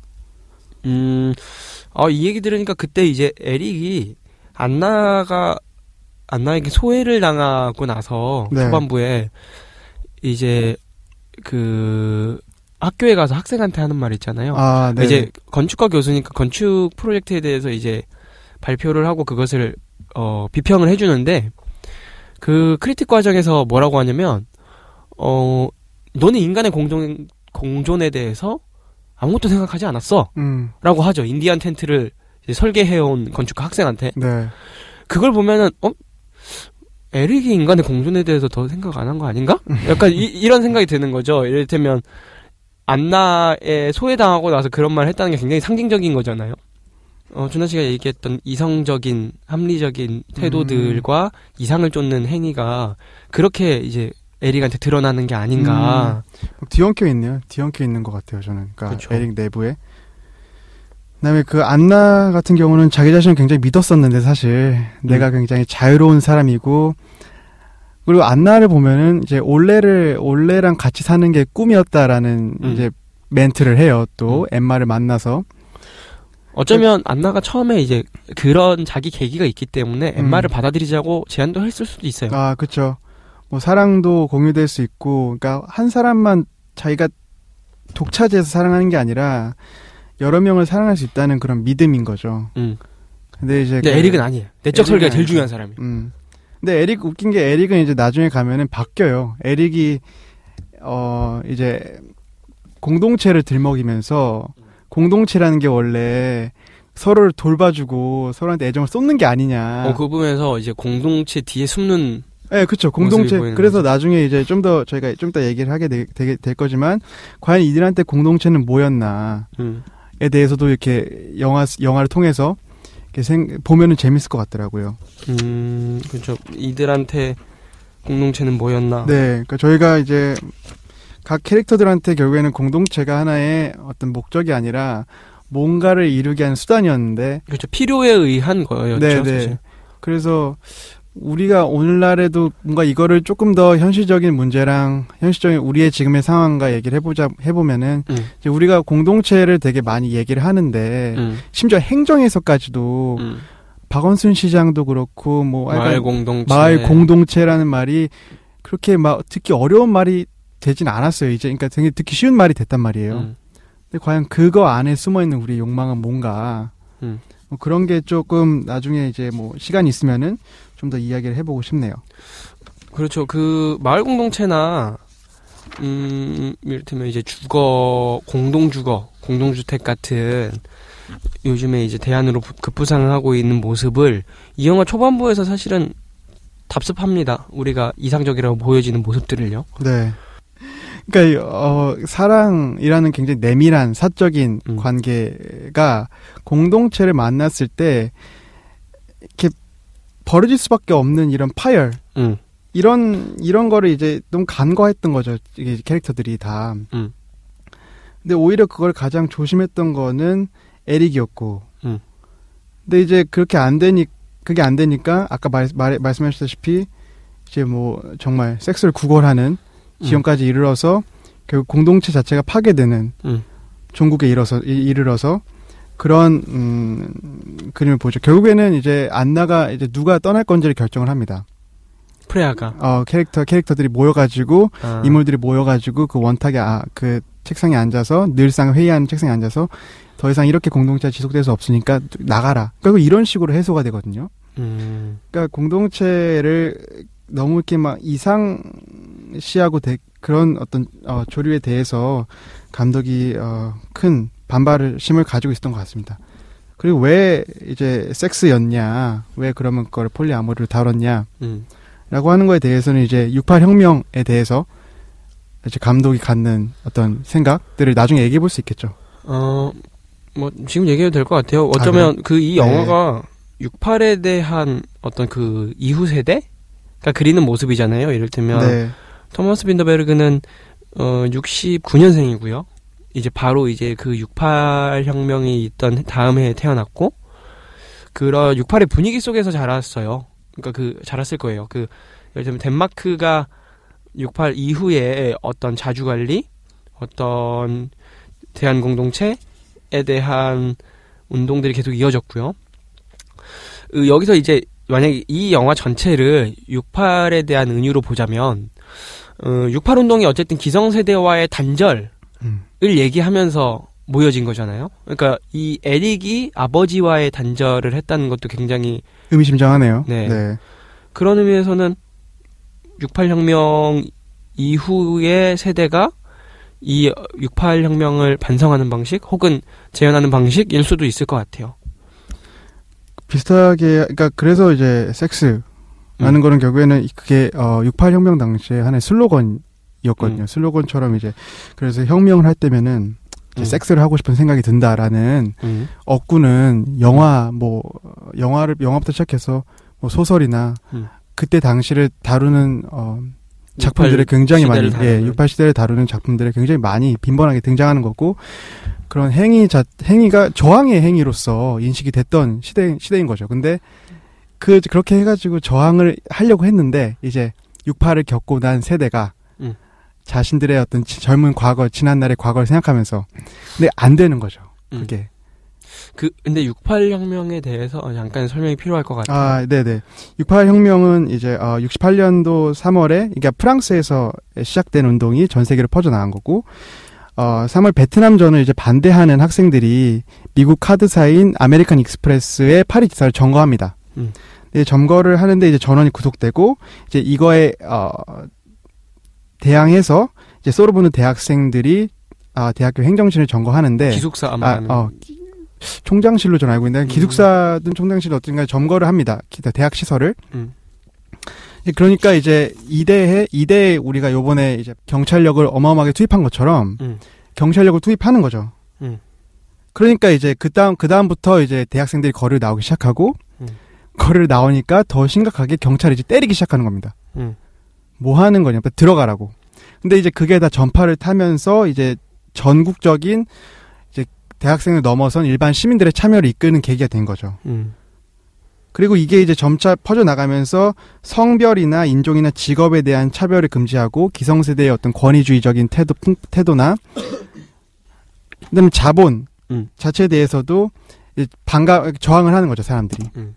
음. 어, 이 얘기 들으니까 그때 이제 에릭이 안나가 안나에게 소외를 당하고 나서 네. 초반부에 이제 그 학교에 가서 학생한테 하는 말 있잖아요. 아, 네. 이제 건축가 교수니까 건축 프로젝트에 대해서 이제 발표를 하고 그것을 어 비평을 해주는데 그 크리틱 과정에서 뭐라고 하냐면 어 너는 인간의 공존 공존에 대해서 아무것도 생각하지 않았어라고 음. 하죠 인디안 텐트를 설계해온 건축가 학생한테 네. 그걸 보면은 어 에릭이 인간의 공존에 대해서 더 생각 안 한 거 아닌가? 약간 이, 런 생각이 드는 거죠. 이를테면 안나에 소외당하고 나서 그런 말을 했다는 게 굉장히 상징적인 거잖아요. 어, 준하 씨가 얘기했던 이성적인 합리적인 태도들과 이상을 쫓는 행위가 그렇게 이제 에릭한테 드러나는 게 아닌가. 막 뒤엉켜 있네요. 뒤엉켜 있는 것 같아요. 저는. 그러니까 그쵸. 에릭 내부에. 그다음에 그 안나 같은 경우는 자기 자신을 굉장히 믿었었는데 사실 내가 굉장히 자유로운 사람이고 그리고 안나를 보면은 이제 올레를 올레랑 같이 사는 게 꿈이었다라는 음. 이제 멘트를 해요. 또 엠마를 만나서 어쩌면 안나가 처음에 이제 그런 자기 계기가 있기 때문에 엠마를 받아들이자고 제안도 했을 수도 있어요. 아, 그쵸. 뭐, 사랑도 공유될 수 있고, 그러니까, 한 사람만 자기가 독차지해서 사랑하는 게 아니라, 여러 명을 사랑할 수 있다는 그런 믿음인 거죠. 음. 근데 이제 근데 그- 에릭은 아니에요. 내적 설계가 제일 아니죠. 중요한 사람이. 음. 근데 에릭 웃긴 게 에릭은 이제 나중에 가면은 바뀌어요. 에릭이 어 이제 공동체를 들먹이면서 공동체라는 게 원래 서로를 돌봐주고 서로한테 애정을 쏟는 게 아니냐. 어, 그 부분에서 이제 공동체 뒤에 숨는 네, 그렇죠. 공동체. 그래서 거죠. 나중에 이제 좀 더 저희가 좀 더 얘기를 하게 되, 되게 될 거지만 과연 이들한테 공동체는 뭐였나 에 음. 대해서도 이렇게 영화 영화를 통해서 이렇게 생, 보면은 재밌을 것 같더라고요. 음, 그렇죠. 이들한테 공동체는 뭐였나? 네, 그러니까 저희가 이제 각 캐릭터들한테 결국에는 공동체가 하나의 어떤 목적이 아니라 뭔가를 이루게 하는 수단이었는데 그렇죠. 필요에 의한 거였죠. 네. 네. 그래서 우리가 오늘날에도 뭔가 이거를 조금 더 현실적인 문제랑 현실적인 우리의 지금의 상황과 얘기를 해보자 해보면은 음, 이제 우리가 공동체를 되게 많이 얘기를 하는데 음, 심지어 행정에서까지도 음. 박원순 시장도 그렇고 뭐 마을 공동체. 마을 공동체라는 말이 그렇게 막 듣기 어려운 말이 되진 않았어요 이제 그러니까 되게 듣기 쉬운 말이 됐단 말이에요. 음, 근데 과연 그거 안에 숨어 있는 우리 욕망은 뭔가 음. 뭐 그런 게 조금 나중에 이제 뭐 시간 이 있으면은 좀 더 이야기를 해보고 싶네요. 그렇죠. 그 마을 공동체나 음, 이를테면 이제 주거 공동 주거, 공동 주택 같은 요즘에 이제 대안으로 부- 급부상을 하고 있는 모습을 이 영화 초반부에서 사실은 답습합니다. 우리가 이상적이라고 보여지는 모습들을요. 네. 그러니까 어 사랑이라는 굉장히 내밀한 사적인 음. 관계가 공동체를 만났을 때 이렇게 벌어질 수밖에 없는 이런 파열 음, 이런 이런 거를 이제 너무 간과했던 거죠. 이게 캐릭터들이 다. 음. 근데 오히려 그걸 가장 조심했던 거는 에릭이었고. 음. 근데 이제 그렇게 안 되니 그게 안 되니까 아까 말, 말 말씀하셨다시피 이제 뭐 정말 섹스를 구걸하는 음. 지경까지 이르러서 결국 공동체 자체가 파괴되는 음. 종국에 이르러서 이- 이르러서 그런 음, 그림을 보죠. 결국에는 이제 안나가 이제 누가 떠날 건지를 결정을 합니다. 프레아가 어 캐릭터 캐릭터들이 모여가지고 아, 인물들이 모여가지고 그 원탁에 아, 그 책상에 앉아서 늘상 회의하는 책상에 앉아서 더 이상 이렇게 공동체가 지속될 수 없으니까 나가라. 결국 이런 식으로 해소가 되거든요. 음, 그러니까 공동체를 너무 이렇게 막 이상시하고 대- 그런 어떤 어, 조류에 대해서 감독이 어, 큰 반발을 심을 가지고 있었던 것 같습니다. 그리고 왜 이제 섹스였냐, 왜 그러면 그걸 폴리아모르를 다뤘냐, 음. 라고 하는 거에 대해서는 이제 68혁명에 대해서 이제 감독이 갖는 어떤 생각들을 나중에 얘기해 볼 수 있겠죠. 어, 뭐, 지금 얘기해도 될 것 같아요. 어쩌면 그이 네. 영화가 68에 대한 어떤 그 이후 세대가 그리는 모습이잖아요. 이를테면, 네. 토마스 빈더베르그는, 어, 69년생이고요. 이제 바로 이제 그 68 혁명이 있던 다음 해에 태어났고, 그런 68의 분위기 속에서 자랐어요. 그러니까 그, 자랐을 거예요. 그, 예를 들면 덴마크가 68 이후에 어떤 자주 관리, 어떤 대한 공동체에 대한 운동들이 계속 이어졌고요. 으, 여기서 이제 만약에 이 영화 전체를 68에 대한 은유로 보자면 어, 68 운동이 어쨌든 기성세대와의 단절을 음. 얘기하면서 모여진 거잖아요. 그러니까 이 에릭이 아버지와의 단절을 했다는 것도 굉장히 의미심장하네요. 네. 네. 그런 의미에서는 68혁명 이후의 세대가 이 68혁명을 반성하는 방식 혹은 재현하는 방식일 수도 있을 것 같아요. 비슷하게, 그러니까 그래서 이제 섹스라는 음. 거는 결국에는 그게 어, 68혁명 당시에 하나의 슬로건 이었거든요. 음. 슬로건처럼 이제 그래서 혁명을 할 때면은 음. 섹스를 하고 싶은 생각이 든다라는 음. 억구는 영화 뭐 영화를 영화부터 시작해서 뭐 소설이나 음. 그때 당시를 다루는 어 작품들에 68 굉장히 많이 예, 다루는. 68 시대를 다루는 작품들에 굉장히 많이 빈번하게 등장하는 거고 그런 행위 자 행위가 저항의 행위로서 인식이 됐던 시대 시대인 거죠. 근데 그 그렇게 해가지고 저항을 하려고 했는데 이제 68을 겪고 난 세대가 음. 자신들의 어떤 지- 젊은 과거 지난날의 과거를 생각하면서 근데 안 되는 거죠. 음. 그게 그 근데 68 혁명에 대해서 잠깐 설명이 필요할 것 같아요. 아, 네 네. 68 혁명은 이제 어, 68년도 3월에 이게 프랑스에서 시작된 운동이 전 세계로 퍼져 나간 거고 어, 3월 베트남전을 이제 반대하는 학생들이 미국 카드사인 아메리칸 익스프레스의 파리 지사를 점거합니다. 음. 네, 점거를 하는데 이제 전원이 구속되고 이제 이거에 어 대항해서 이제 소르보는 대학생들이 아 대학교 행정실을 점거하는데 기숙사 아마 아. 어, 기- 총장실로 저는 알고 있는데 음. 기숙사든 총장실 어떤가 점거를 합니다. 기- 대학 시설을. 음. 이제 그러니까 이제 이대에 이대에 우리가 요번에 이제 경찰력을 어마어마하게 투입한 것처럼 음. 경찰력을 투입하는 거죠. 음. 그러니까 이제 그 다음 그 다음부터 이제 대학생들이 거리를 나오기 시작하고 음. 거리를 나오니까 더 심각하게 경찰이 이제 때리기 시작하는 겁니다. 음. 뭐 하는 거냐? 들어가라고. 근데 이제 그게 다 전파를 타면서 이제 전국적인 이제 대학생을 넘어선 일반 시민들의 참여를 이끄는 계기가 된 거죠. 음. 그리고 이게 이제 점차 퍼져 나가면서 성별이나 인종이나 직업에 대한 차별을 금지하고 기성세대의 어떤 권위주의적인 태도 풍- 태도나 그다음에 자본 음. 자체에 대해서도 반가 저항을 하는 거죠 사람들이. 음.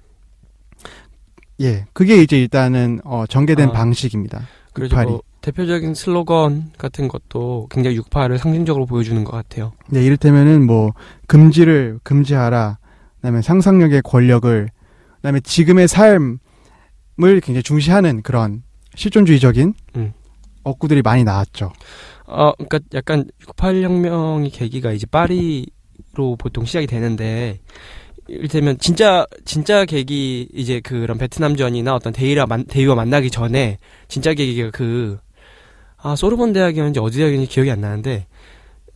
예, 그게 이제 일단은 어, 전개된 아. 방식입니다. 그리고 682. 뭐 대표적인 슬로건 같은 것도 굉장히 6파를 상징적으로 보여주는 것 같아요. 네, 이를테면은 뭐 금지를 금지하라. 그다음에 상상력의 권력을 그다음에 지금의 삶을 굉장히 중시하는 그런 실존주의적인 음. 억구들이 많이 나왔죠. 어, 그러니까 약간 68 혁명이 계기가 이제 파리로 보통 시작이 되는데 이를테면 진짜 진짜 계기 이제 그런 베트남전이나 어떤 대의라 만, 대의와 만나기 전에 진짜 계기가 그 아, 소르본 대학이었는지 어디 대학이었는지 기억이 안 나는데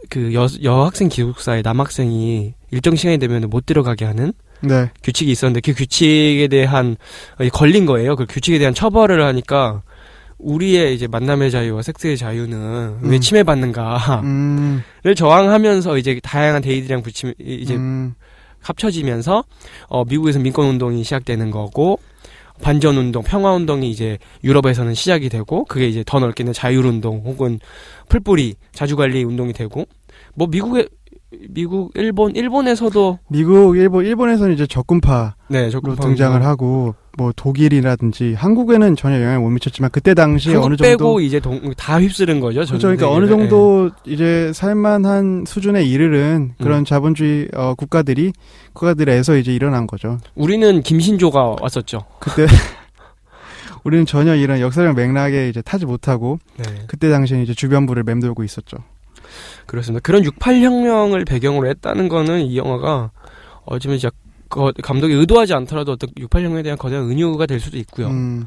그 여, 여학생 기숙사에 남학생이 일정 시간이 되면 못 들어가게 하는 네. 규칙이 있었는데 그 규칙에 대한 어, 걸린 거예요. 그 규칙에 대한 처벌을 하니까 우리의 이제 만남의 자유와 섹스의 자유는 왜 음. 침해받는가를 음, 저항하면서 이제 다양한 데이들이랑 붙임 이제 음, 합쳐지면서 어 미국에서 민권 운동이 시작되는 거고 반전 운동, 평화 운동이 이제 유럽에서는 시작이 되고 그게 이제 더 넓게는 자율 운동 혹은 풀뿌리 자주 관리 운동이 되고 뭐 미국에 미국 일본 일본에서도 미국, 일본, 일본에서는 이제 적군파로 네 적군파 등장을. 하고 뭐 독일이라든지 한국에는 전혀 영향을 못 미쳤지만 그때 한국 어느 빼고 정도 이제 동, 다 휩쓸은 거죠. 전 그렇죠. 그러니까 어느. 정도 이제 살만한 수준에 이르는 그런 음. 자본주의 어, 국가들이 국가들에서 이제 일어난 거죠. 예. 우리는 김신조가 왔었죠. 그때 우리는 전혀 이런 역사적 맥락에 이제 타지 못하고 네. 그때 당시에 이제 주변부를 맴돌고 있었죠. 그렇습니다. 그런 68혁명을 배경으로 했다는 거는 이 영화가 어쩌면 이제 거- 감독이 의도하지 않더라도 어떤 68혁명에 대한 거대한 은유가 될 수도 있고요. 음.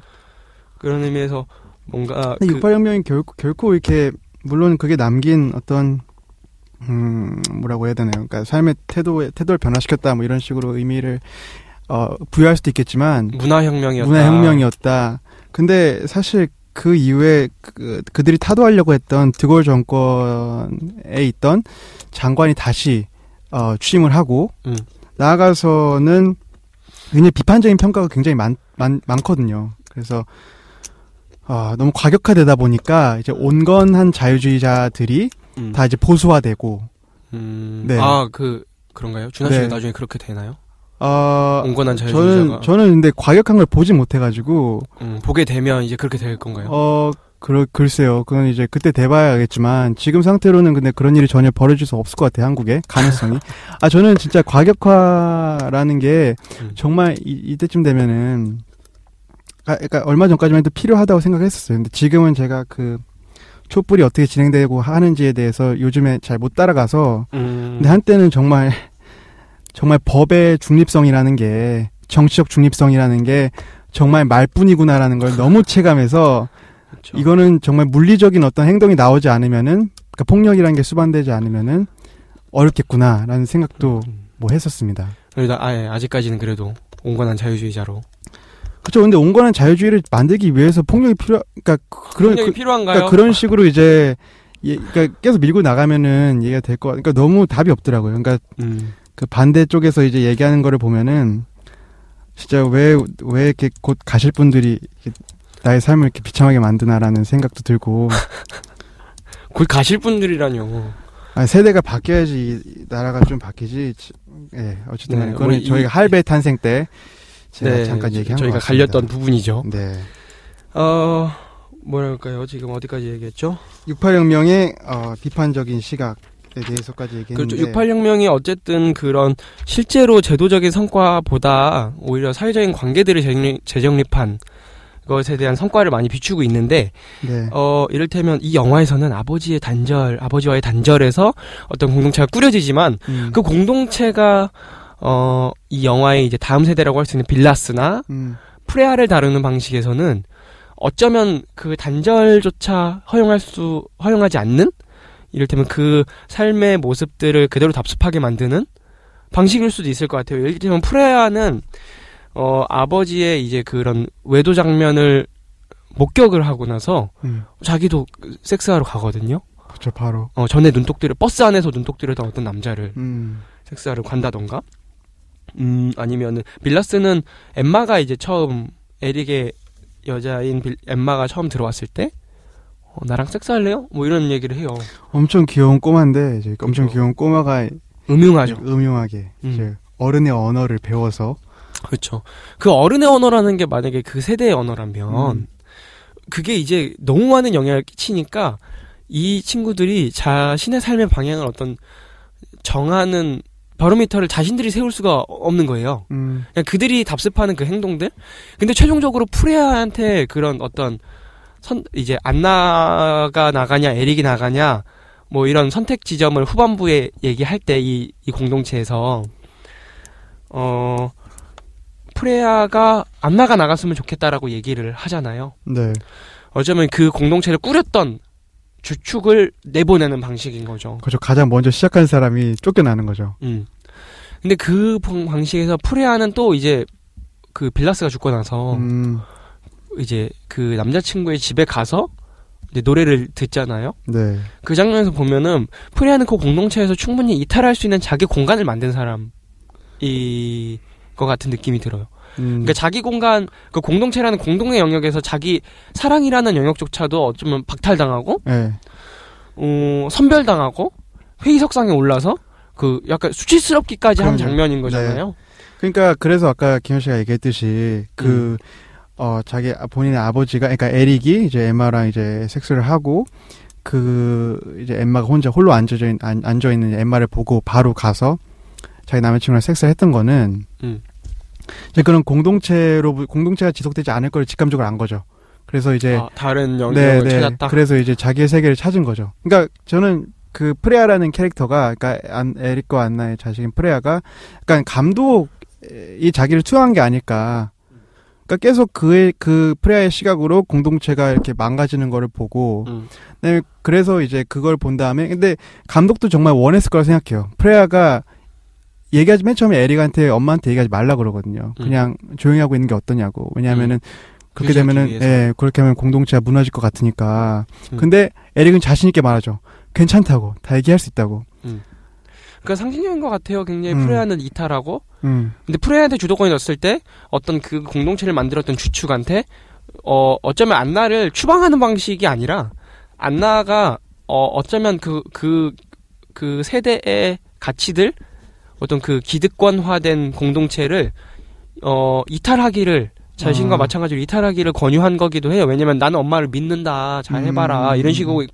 그런 의미에서 뭔가 그- 68혁명이 결코, 결코 이렇게 물론 그게 남긴 어떤 음 뭐라고 해야 되나요? 그러니까 삶의 태도에 태도를 변화시켰다 뭐 이런 식으로 의미를 어 부여할 수도 있겠지만 문화혁명이었다. 문화혁명이었다. 근데 사실 그 이후에 그, 그들이 타도하려고 했던 드골 정권에 있던 장관이 다시 어, 취임을 하고 음. 나아가서는 굉장히 비판적인 평가가 굉장히 많, 많, 많거든요. 그래서 아, 너무 과격화되다 보니까 이제 온건한 자유주의자들이 음. 다 이제 보수화되고 음. 네. 아, 그 그런가요? 준하 씨가 네. 나중에 그렇게 되나요? 어, 온건한 자유주의자가 저는 저는 근데 과격한 걸 보지 못해가지고 음, 보게 되면 이제 그렇게 될 건가요? 어, 그러, 글쎄요. 그건 이제 그때 돼봐야겠지만, 지금 상태로는 근데 그런 일이 전혀 벌어질 수 없을 것 같아요, 한국에. 가능성이. 아, 저는 진짜 과격화라는 게, 음. 정말 이, 이때쯤 되면은, 아, 그러니까 얼마 전까지만 해도 필요하다고 생각했었어요. 근데 지금은 제가 그, 촛불이 어떻게 진행되고 하는지에 대해서 요즘에 잘 못 따라가서, 음. 근데 한때는 정말, 정말 법의 중립성이라는 게, 정치적 중립성이라는 게, 정말 말뿐이구나라는 걸 너무 체감해서, 그렇죠. 이거는 정말 물리적인 어떤 행동이 나오지 않으면은 그러니까 폭력이라는 게 수반되지 않으면은 어렵겠구나라는 생각도 음. 뭐 했었습니다. 그러다 아예 아직까지는 그래도 온건한 자유주의자로 그렇죠. 근데 온건한 자유주의를 만들기 위해서 폭력이 필요 그러니까 그런 폭력이 그, 필요한가요? 그러니까 그런 식으로 이제 예, 그러니까 계속 밀고 나가면은 얘기가 될 거. 그러니까 너무 답이 없더라고요. 그러니까 음. 그 반대 쪽에서 이제 얘기하는 거를 보면은 진짜 왜 왜 이렇게 곧 가실 분들이 나의 삶을 이렇게 비참하게 만드나라는 생각도 들고 곧 가실 분들이라뇨. 아, 세대가 바뀌어야지 이 나라가 좀 바뀌지. 치- 예, 어쨌든 네, 그거는 저희가 이- 할배 탄생 때 제가 네, 잠깐 얘기한 저희가. 갈렸던 부분이죠. 네. 어, 뭐랄까요? 지금 어디까지 얘기했죠? 68혁명의 어, 비판적인 시각에 대해서까지 얘기했는데 그렇죠. 68혁명이 어쨌든 그런 실제로 제도적인 성과보다 오히려 사회적인 관계들을 재정립, 재정립 한 것에 대한 성과를 많이 비추고 있는데 네. 어 이를테면 이 영화에서는 아버지의 단절, 아버지와의 단절에서 어떤 공동체가 꾸려지지만 음. 그 공동체가 어 이 영화의 이제 다음 세대라고 할 수 있는 빌라스나 음. 프레아를 다루는 방식에서는 어쩌면 그 단절조차 허용할 수 허용하지 않는 이를테면 그 삶의 모습들을 그대로 답습하게 만드는 방식일 수도 있을 것 같아요. 예를 들면 프레아는 어 아버지의 이제 그런 외도 장면을 목격을 하고 나서 음. 자기도 섹스하러 가거든요. 그렇죠 바로 어 전에 눈독들을 버스 안에서 눈독들을 어떤 남자를 음. 섹스하러 간다던가 음 아니면은 빌라스는 엠마가 이제 처음 에릭의 여자인 빌, 엠마가 처음 들어왔을 때 어, 나랑 섹스할래요? 뭐 이런 얘기를 해요. 엄청 귀여운 꼬마인데 이제 엄청 그렇죠. 귀여운 꼬마가 음흉하죠. 음흉하게 음. 이제 어른의 언어를 배워서 그렇죠. 그 어른의 언어라는 게 만약에 그 세대의 언어라면 음. 그게 이제 너무 많은 영향을 끼치니까 이 친구들이 자신의 삶의 방향을 어떤 정하는 바로미터를 자신들이 세울 수가 없는 거예요. 음. 그냥 그들이 답습하는 그 행동들. 근데 최종적으로 프레아한테 그런 어떤 선 이제 안나가 나가냐 에릭이 나가냐 뭐 이런 선택 지점을 후반부에 얘기할 때 이 이 공동체에서 어 프레아가 안나가 나갔으면 좋겠다라고 얘기를 하잖아요. 네. 어쩌면 그 공동체를 꾸렸던 주축을 내보내는 방식인 거죠. 그렇죠 가장 먼저 시작한 사람이 쫓겨나는 거죠. 음. 근데 그 방- 방식에서 프레아는 또 이제 그 빌라스가 죽고 나서 음. 이제 그 남자친구의 집에 가서 이제 노래를 듣잖아요. 네. 그 장면에서 보면은 프레아는 그 공동체에서 충분히 이탈할 수 있는 자기 공간을 만든 사람이 것 같은 느낌이 들어요. 음. 그러니까 자기 공간, 그 공동체라는 공동의 영역에서 자기 사랑이라는 영역조차도 어쩌면 박탈당하고, 네. 어, 선별당하고, 회의석상에 올라서, 그 약간 수치스럽기까지 한 그럼요. 장면인 거잖아요. 그러니까 그래서 아까 김현 씨가 얘기했듯이 그 음. 어, 자기 아- 본인의 아버지가 그러니까 에릭이 이제 엠마랑 이제 섹스를 하고 그 이제 엠마가 혼자 홀로 앉아져 있, 안, 앉아 있는 엠마를 보고 바로 가서 자기 남자친구랑 섹스를 했던 거는 음. 이제 그런 공동체로 공동체가 지속되지 않을 걸 직감적으로 안 거죠. 그래서 이제 아, 다른 영역을 찾았다. 네, 그래서 이제 자기의 세계를 찾은 거죠. 그러니까 저는 그 프레아라는 캐릭터가 그러니까 안, 에릭과 안나의 자식인 프레아가 약간 감독이 자기를 투영한 게 아닐까. 그러니까 계속 그의 그 프레아의 시각으로 공동체가 이렇게 망가지는 거를 보고 음. 네, 그래서 이제 그걸 본 다음에 근데 감독도 정말 원했을 거라 생각해요. 프레아가 얘기하지 맨 처음에 에릭한테 엄마한테 얘기하지 말라 그러거든요. 음. 그냥 조용히 하고 있는 게 어떠냐고. 왜냐하면은 그렇게 유지하기 되면은 위해서. 예 그렇게 하면 공동체가 무너질 것 같으니까. 음. 근데 에릭은 자신 있게 말하죠. 괜찮다고 다 얘기할 수 있다고. 그러니까 상징적인 것 같아요. 굉장히 음. 프레아는 이탈하고, 음. 근데 프레아한테 주도권이 넣었을 때 어떤 그 공동체를 만들었던 주축한테 어 어쩌면 안나를 추방하는 방식이 아니라 안나가 어 어쩌면 그그 그 세대의 가치들 어떤 그 기득권화된 공동체를 어 이탈하기를 자신과 아. 마찬가지로 이탈하기를 권유한 거기도 해요. 왜냐면 나는 엄마를 믿는다. 잘 해봐라. 음. 이런 식으로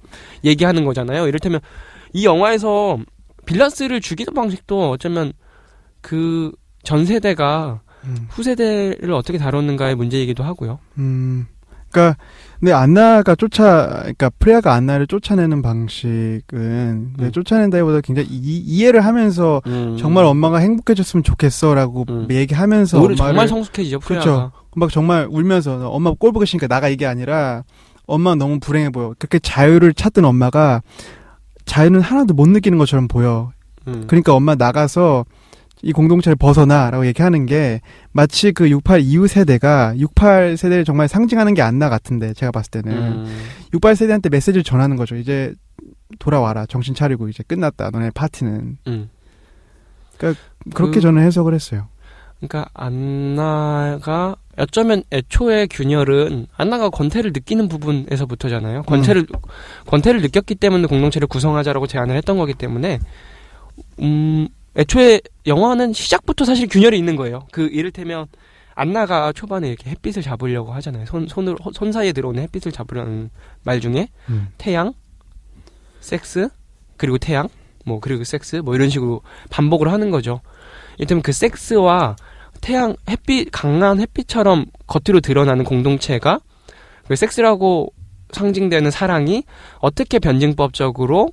얘기하는 거잖아요. 이를테면 이 영화에서 빌라스를 죽이는 방식도 어쩌면 그 전 세대가 음. 후세대를 어떻게 다뤘는가의 문제이기도 하고요. 음. 그러니까 근데 안나가 쫓아 그러니까 프레아가 안나를 쫓아내는 방식은 네, 음. 쫓아낸다기보다 굉장히 이, 이해를 하면서 정말 엄마가 행복해졌으면 좋겠어라고 음. 얘기하면서 엄마를 정말 성숙해지죠. 그렇죠. 프레아가. 막 정말 울면서 엄마 꼴 보기 싫으니까 나가 이게 아니라 엄마 너무 불행해 보여. 그렇게 자유를 찾던 엄마가 자유는 하나도 못 느끼는 것처럼 보여. 음. 그러니까 엄마 나가서 이 공동체를 벗어나라고 얘기하는 게 마치 그 68 이후 세대가 68 세대를 정말 상징하는 게 안나 같은데 제가 봤을 때는 음. 68 세대한테 메시지를 전하는 거죠. 이제 돌아와라. 정신 차리고 이제 끝났다. 너네 파티는. 음. 그렇게 그- 저는 해석을 했어요. 그러니까 안나가 어쩌면 애초에 균열은 안나가 권태를 느끼는 부분에서부터잖아요. 권태를 권태를 느꼈기 때문에 공동체를 구성하자라고 제안을 했던 거기 때문에 음 애초에 영화는 시작부터 사실 균열이 있는 거예요. 그 이를테면 안나가 초반에 이렇게 햇빛을 잡으려고 하잖아요. 손 손으로 손 사이에 들어오는 햇빛을 잡으려는 말 중에 음. 태양, 섹스, 그리고 태양, 뭐 그리고 섹스 뭐 이런 식으로 반복을 하는 거죠. 이를테면 그 섹스와 태양 햇빛 강한 햇빛처럼 겉으로 드러나는 공동체가 그 섹스라고 상징되는 사랑이 어떻게 변증법적으로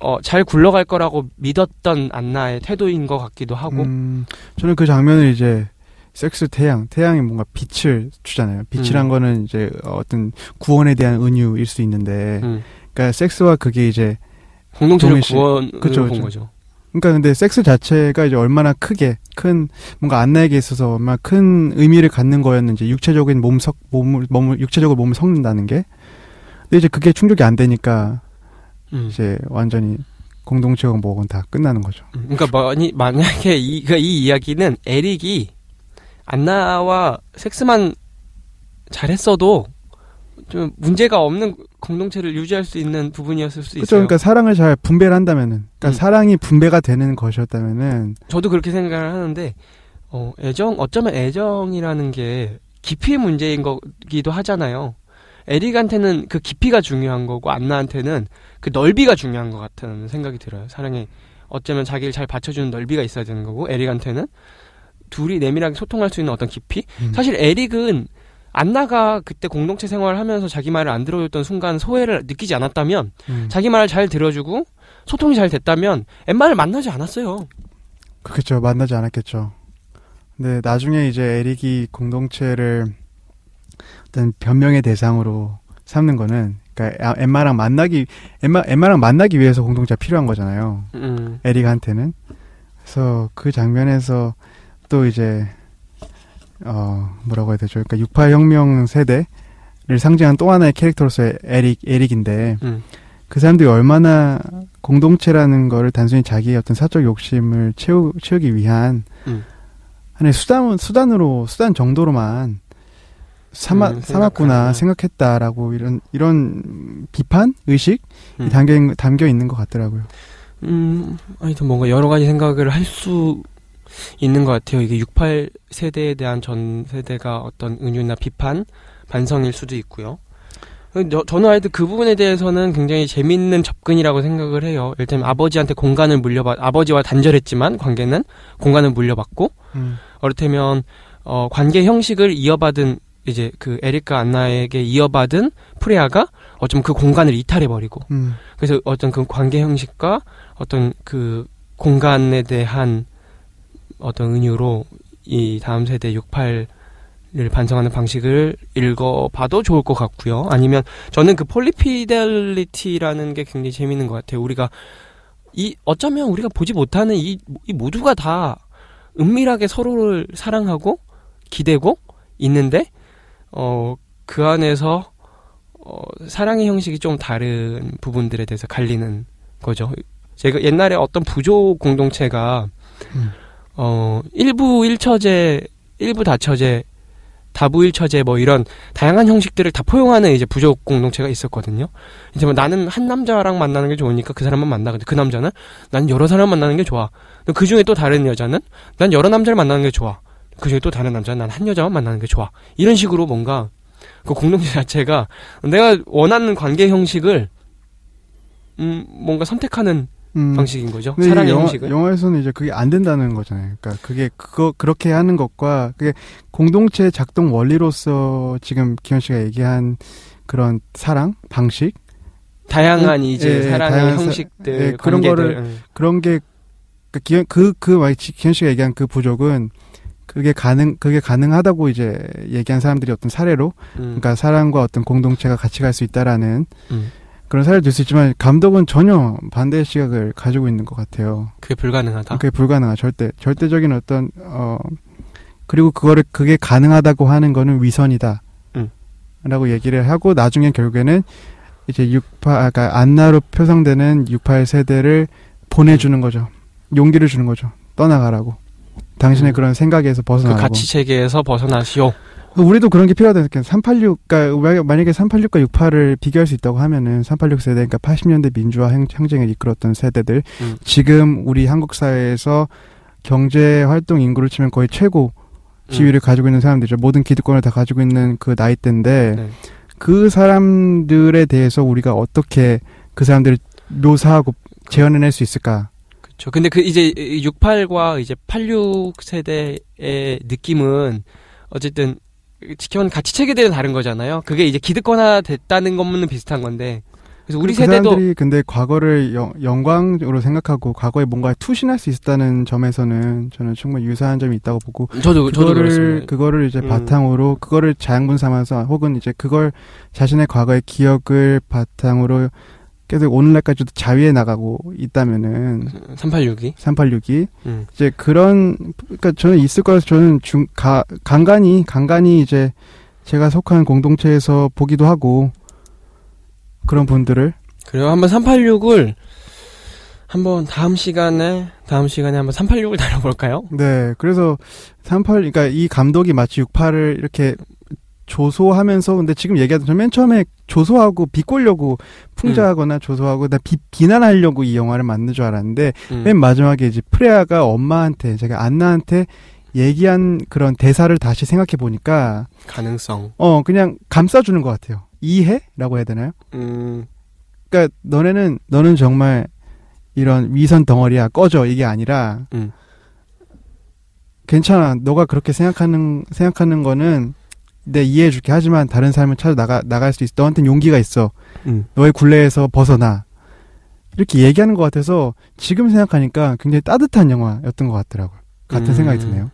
어, 잘 굴러갈 거라고 믿었던 안나의 태도인 것 같기도 하고 음, 저는 그 장면을 이제 섹스 태양, 태양이 뭔가 빛을 주잖아요. 빛이란 음. 거는 이제 어떤 구원에 대한 은유일 수 있는데, 음, 그러니까 섹스와 그게 이제 공동체를 그쵸, 본. 거죠. 그러니까 근데 섹스 자체가 이제 얼마나 크게 큰 뭔가 안나에게 있어서 얼마나 큰 의미를 갖는 거였는지 육체적인 몸석 몸을 몸을 육체적으로 몸을 섞는다는 게 근데 이제 그게 충족이 안 되니까 음. 이제 완전히 공동체가 뭐건 다 끝나는 거죠. 음, 그러니까 만이, 만약에 이, 그러니까 이 이야기는 에릭이 안나와 섹스만 잘했어도 좀 문제가 없는 공동체를 유지할 수 있는 부분이었을 수 그렇죠. 있어요. 그러니까 사랑을 잘 분배를 한다면은, 그러니까 음. 사랑이 분배가 되는 것이었다면은, 저도 그렇게 생각을 하는데 어, 애정 어쩌면 애정이라는 게 깊이의 문제인 거기도 하잖아요. 에릭한테는 그 깊이가 중요한 거고 안나한테는 그 넓이가 중요한 것 같다는 생각이 들어요. 사랑에 어쩌면 자기를 잘 받쳐주는 넓이가 있어야 되는 거고 에릭한테는 둘이 내밀하게 소통할 수 있는 어떤 깊이. 음. 사실 에릭은 안나가 그때 공동체 생활을 하면서 자기 말을 안 들어줬던 순간 소외를 느끼지 않았다면 음. 자기 말을 잘 들어주고 소통이 잘 됐다면 엠마를 만나지 않았어요. 그렇겠죠. 만나지 않았겠죠. 근데 나중에 이제 에릭이 공동체를 어떤 변명의 대상으로 삼는 거는, 그러니까 아, 엠마랑 만나기, 엠마, 엠마랑 만나기 위해서 공동체가 필요한 거잖아요. 음. 에릭한테는. 그래서 그 장면에서 또 이제, 어, 뭐라고 해야 되죠. 그러니까 68 혁명 세대를 상징한 또 하나의 캐릭터로서의 에릭, 에릭인데, 음. 그 사람들이 얼마나 공동체라는 거를 단순히 자기의 어떤 사적 욕심을 채우, 채우기 위한 음. 하나의 수단, 수단으로, 수단 정도로만 삼아, 음, 삼았구나. 생각했다라고 이런, 이런 비판? 의식이 음. 담겨, 있- 담겨 있는 것 같더라고요. 음, 하여튼 뭔가 여러 가지 생각을 할 수 있는 것 같아요. 이게 68 세대에 대한 전 세대가 어떤 은유나 비판, 반성일 수도 있고요. 저, 저는 하여튼 그 부분에 대해서는 굉장히 재밌는 접근이라고 생각을 해요. 일단 아버지한테 공간을 물려받, 아버지와 단절했지만 관계는 공간을 물려받고, 음. 이를테면, 어, 관계 형식을 이어받은, 이제 그 에릭과 안나에게 이어받은 프레아가 어쩌면 그 공간을 이탈해버리고, 음. 그래서 어떤 그 관계 형식과 어떤 그 공간에 대한 어떤 은유로 이 다음 세대 68을 반성하는 방식을 읽어봐도 좋을 것 같고요. 아니면 저는 그 polyfidelity라는 게 굉장히 재밌는 것 같아요. 우리가 이 어쩌면 우리가 보지 못하는 이, 이 모두가 다 은밀하게 서로를 사랑하고 기대고 있는데 어 그 안에서 어, 사랑의 형식이 좀 다른 부분들에 대해서 갈리는 거죠. 제가 옛날에 어떤 부족 공동체가 음. 어 일부 일처제, 일부 다처제, 다부 일처제 뭐 이런 다양한 형식들을 다 포용하는 이제 부족 공동체가 있었거든요. 이제 뭐 나는 한 남자랑 만나는 게 좋으니까 그 사람만 만나. 근데 그 남자는 난 여러 사람 만나는 게 좋아. 그 중에 또 다른 여자는 난 여러 남자를 만나는 게 좋아. 그 중에 또 다른 남자는 난 한 여자만 만나는 게 좋아. 이런 식으로 뭔가 그 공동체 자체가 내가 원하는 관계 형식을 음 뭔가 선택하는 음. 방식인 거죠. 사랑의 이 영화, 형식을. 영화에서는 이제 그게 안 된다는 거잖아요. 그러니까 그게 그거 그렇게 하는 것과 그게 공동체 작동 원리로서 지금 기현 씨가 얘기한 그런 사랑 방식 다양한 음, 이제 예, 사랑의 다양한 사- 형식들, 예, 그런. 거를 음. 그런 게그 기현 그그 기현 씨가 얘기한 그 부족은 그게 가능 그게 가능하다고 이제 얘기한 사람들이 어떤 사례로 음. 그러니까 사랑과 어떤 공동체가 같이 갈 수 있다라는 음. 그런 사례를 들수 있지만 감독은 전혀 반대의 시각을 가지고 있는 것 같아요. 그게 불가능하다. 그게 불가능한 절대 절대적인 어떤 어 그리고 그거를 그게 가능하다고 하는 거는 위선이다. 음. 라고 얘기를 하고 나중에 결국에는 이제 68 아까 안나로 표상되는 68 세대를 보내주는 거죠. 용기를 주는 거죠. 떠나가라고. 당신의 음. 그런 생각에서 그 벗어나고. 가치 체계에서 벗어나시오. 우리도 그런 게 필요하다. 그러니까 386, 그러니까 만약에 386과 68을 비교할 수 있다고 하면은 386 세대, 그러니까 80년대 민주화 행, 행정을 이끌었던 세대들, 음. 지금 우리 한국 사회에서 경제 활동 인구를 치면 거의 최고 지위를 가지고 있는 사람들이죠. 모든 기득권을 다 가지고 있는 그 나이대인데 네. 그 사람들에 대해서 우리가 어떻게 그 사람들을 묘사하고 재현해낼 수 있을까? 그렇죠. 근데 그 이제 68과 이제 86 세대의 느낌은 어쨌든 지켜온 가치 체계들은 다른 거잖아요. 그게 이제 기득권화 됐다는 것만 비슷한 건데. 그래서 우리 그 세대도 사람들이 근데 과거를 영, 영광으로 생각하고 과거에 뭔가 투신할 수 있다는 점에서는 저는 정말 유사한 점이 있다고 보고 저도 저도 그거를 그렇습니다. 그거를 이제 음. 바탕으로 그거를 자양분 삼아서 혹은 이제 그걸 자신의 과거의 기억을 바탕으로 계속 오늘날까지도 자위해 나가고 있다면은 386이. 386이 음. 이제 그런 그러니까 저는 있을 거라서 저는 중 가, 간간히 간간히 이제 제가 속한 공동체에서 보기도 하고 그런 분들을 그리고 한번 386을 한번 다음 시간에 다음 시간에 한번 386을 다뤄볼까요? 네 그래서 38 그러니까 이 감독이 마치 68을 이렇게 조소하면서 근데 지금 얘기하던 저맨 처음에 조소하고 비꼬려고 풍자하거나 조소하고 나 비, 비난하려고 이 영화를 만든 줄 알았는데 음. 맨 마지막에 이제 프레아가 엄마한테 제가 안나한테 얘기한 그런 대사를 다시 생각해 보니까 가능성. 어 그냥 감싸주는 것 같아요. 이해라고 해야 되나요? 음. 그러니까 너네는 너는 정말 이런 위선 덩어리야 꺼져 이게 아니라 음. 괜찮아 너가 그렇게 생각하는 생각하는 거는 내 이해해줄게 하지만 다른 삶을 찾아 나가 나갈 수 있어 너한테는 용기가 있어 음. 너의 굴레에서 벗어나 이렇게 얘기하는 것 같아서 지금 생각하니까 굉장히 따뜻한 영화였던 것 같더라고요 같은 음. 생각이 드네요.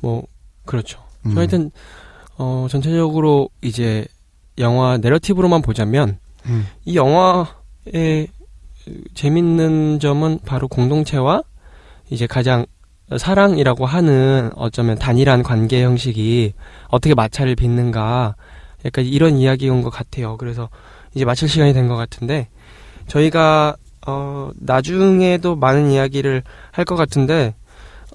뭐 그렇죠. 음. 하여튼 어 전체적으로 이제 영화 내러티브로만 보자면 음. 이 영화의 재밌는 점은 바로 공동체와 이제 가장 사랑이라고 하는 어쩌면 단일한 관계 형식이 어떻게 마찰을 빚는가 약간 이런 이야기인 것 같아요. 그래서 이제 마칠 시간이 된 것 같은데 저희가 어 나중에도 많은 이야기를 할 것 같은데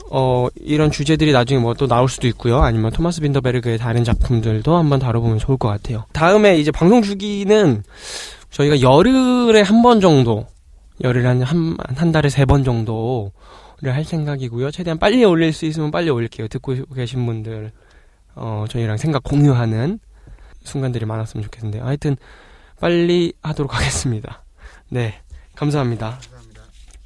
어 이런 주제들이 나중에 뭐 또 나올 수도 있고요. 아니면 토마스 빈더베르그의 다른 작품들도 한번 다뤄보면 좋을 것 같아요. 다음에 이제 방송 주기는 저희가 열흘에 한 번 정도, 열흘에 한, 한, 한 달에 세 번 정도를 할 생각이고요. 최대한 빨리 올릴 수 있으면 빨리 올릴게요. 듣고 계신 분들, 어, 저희랑 생각 공유하는 순간들이 많았으면 좋겠는데. 하여튼, 빨리 하도록 하겠습니다. 네. 감사합니다.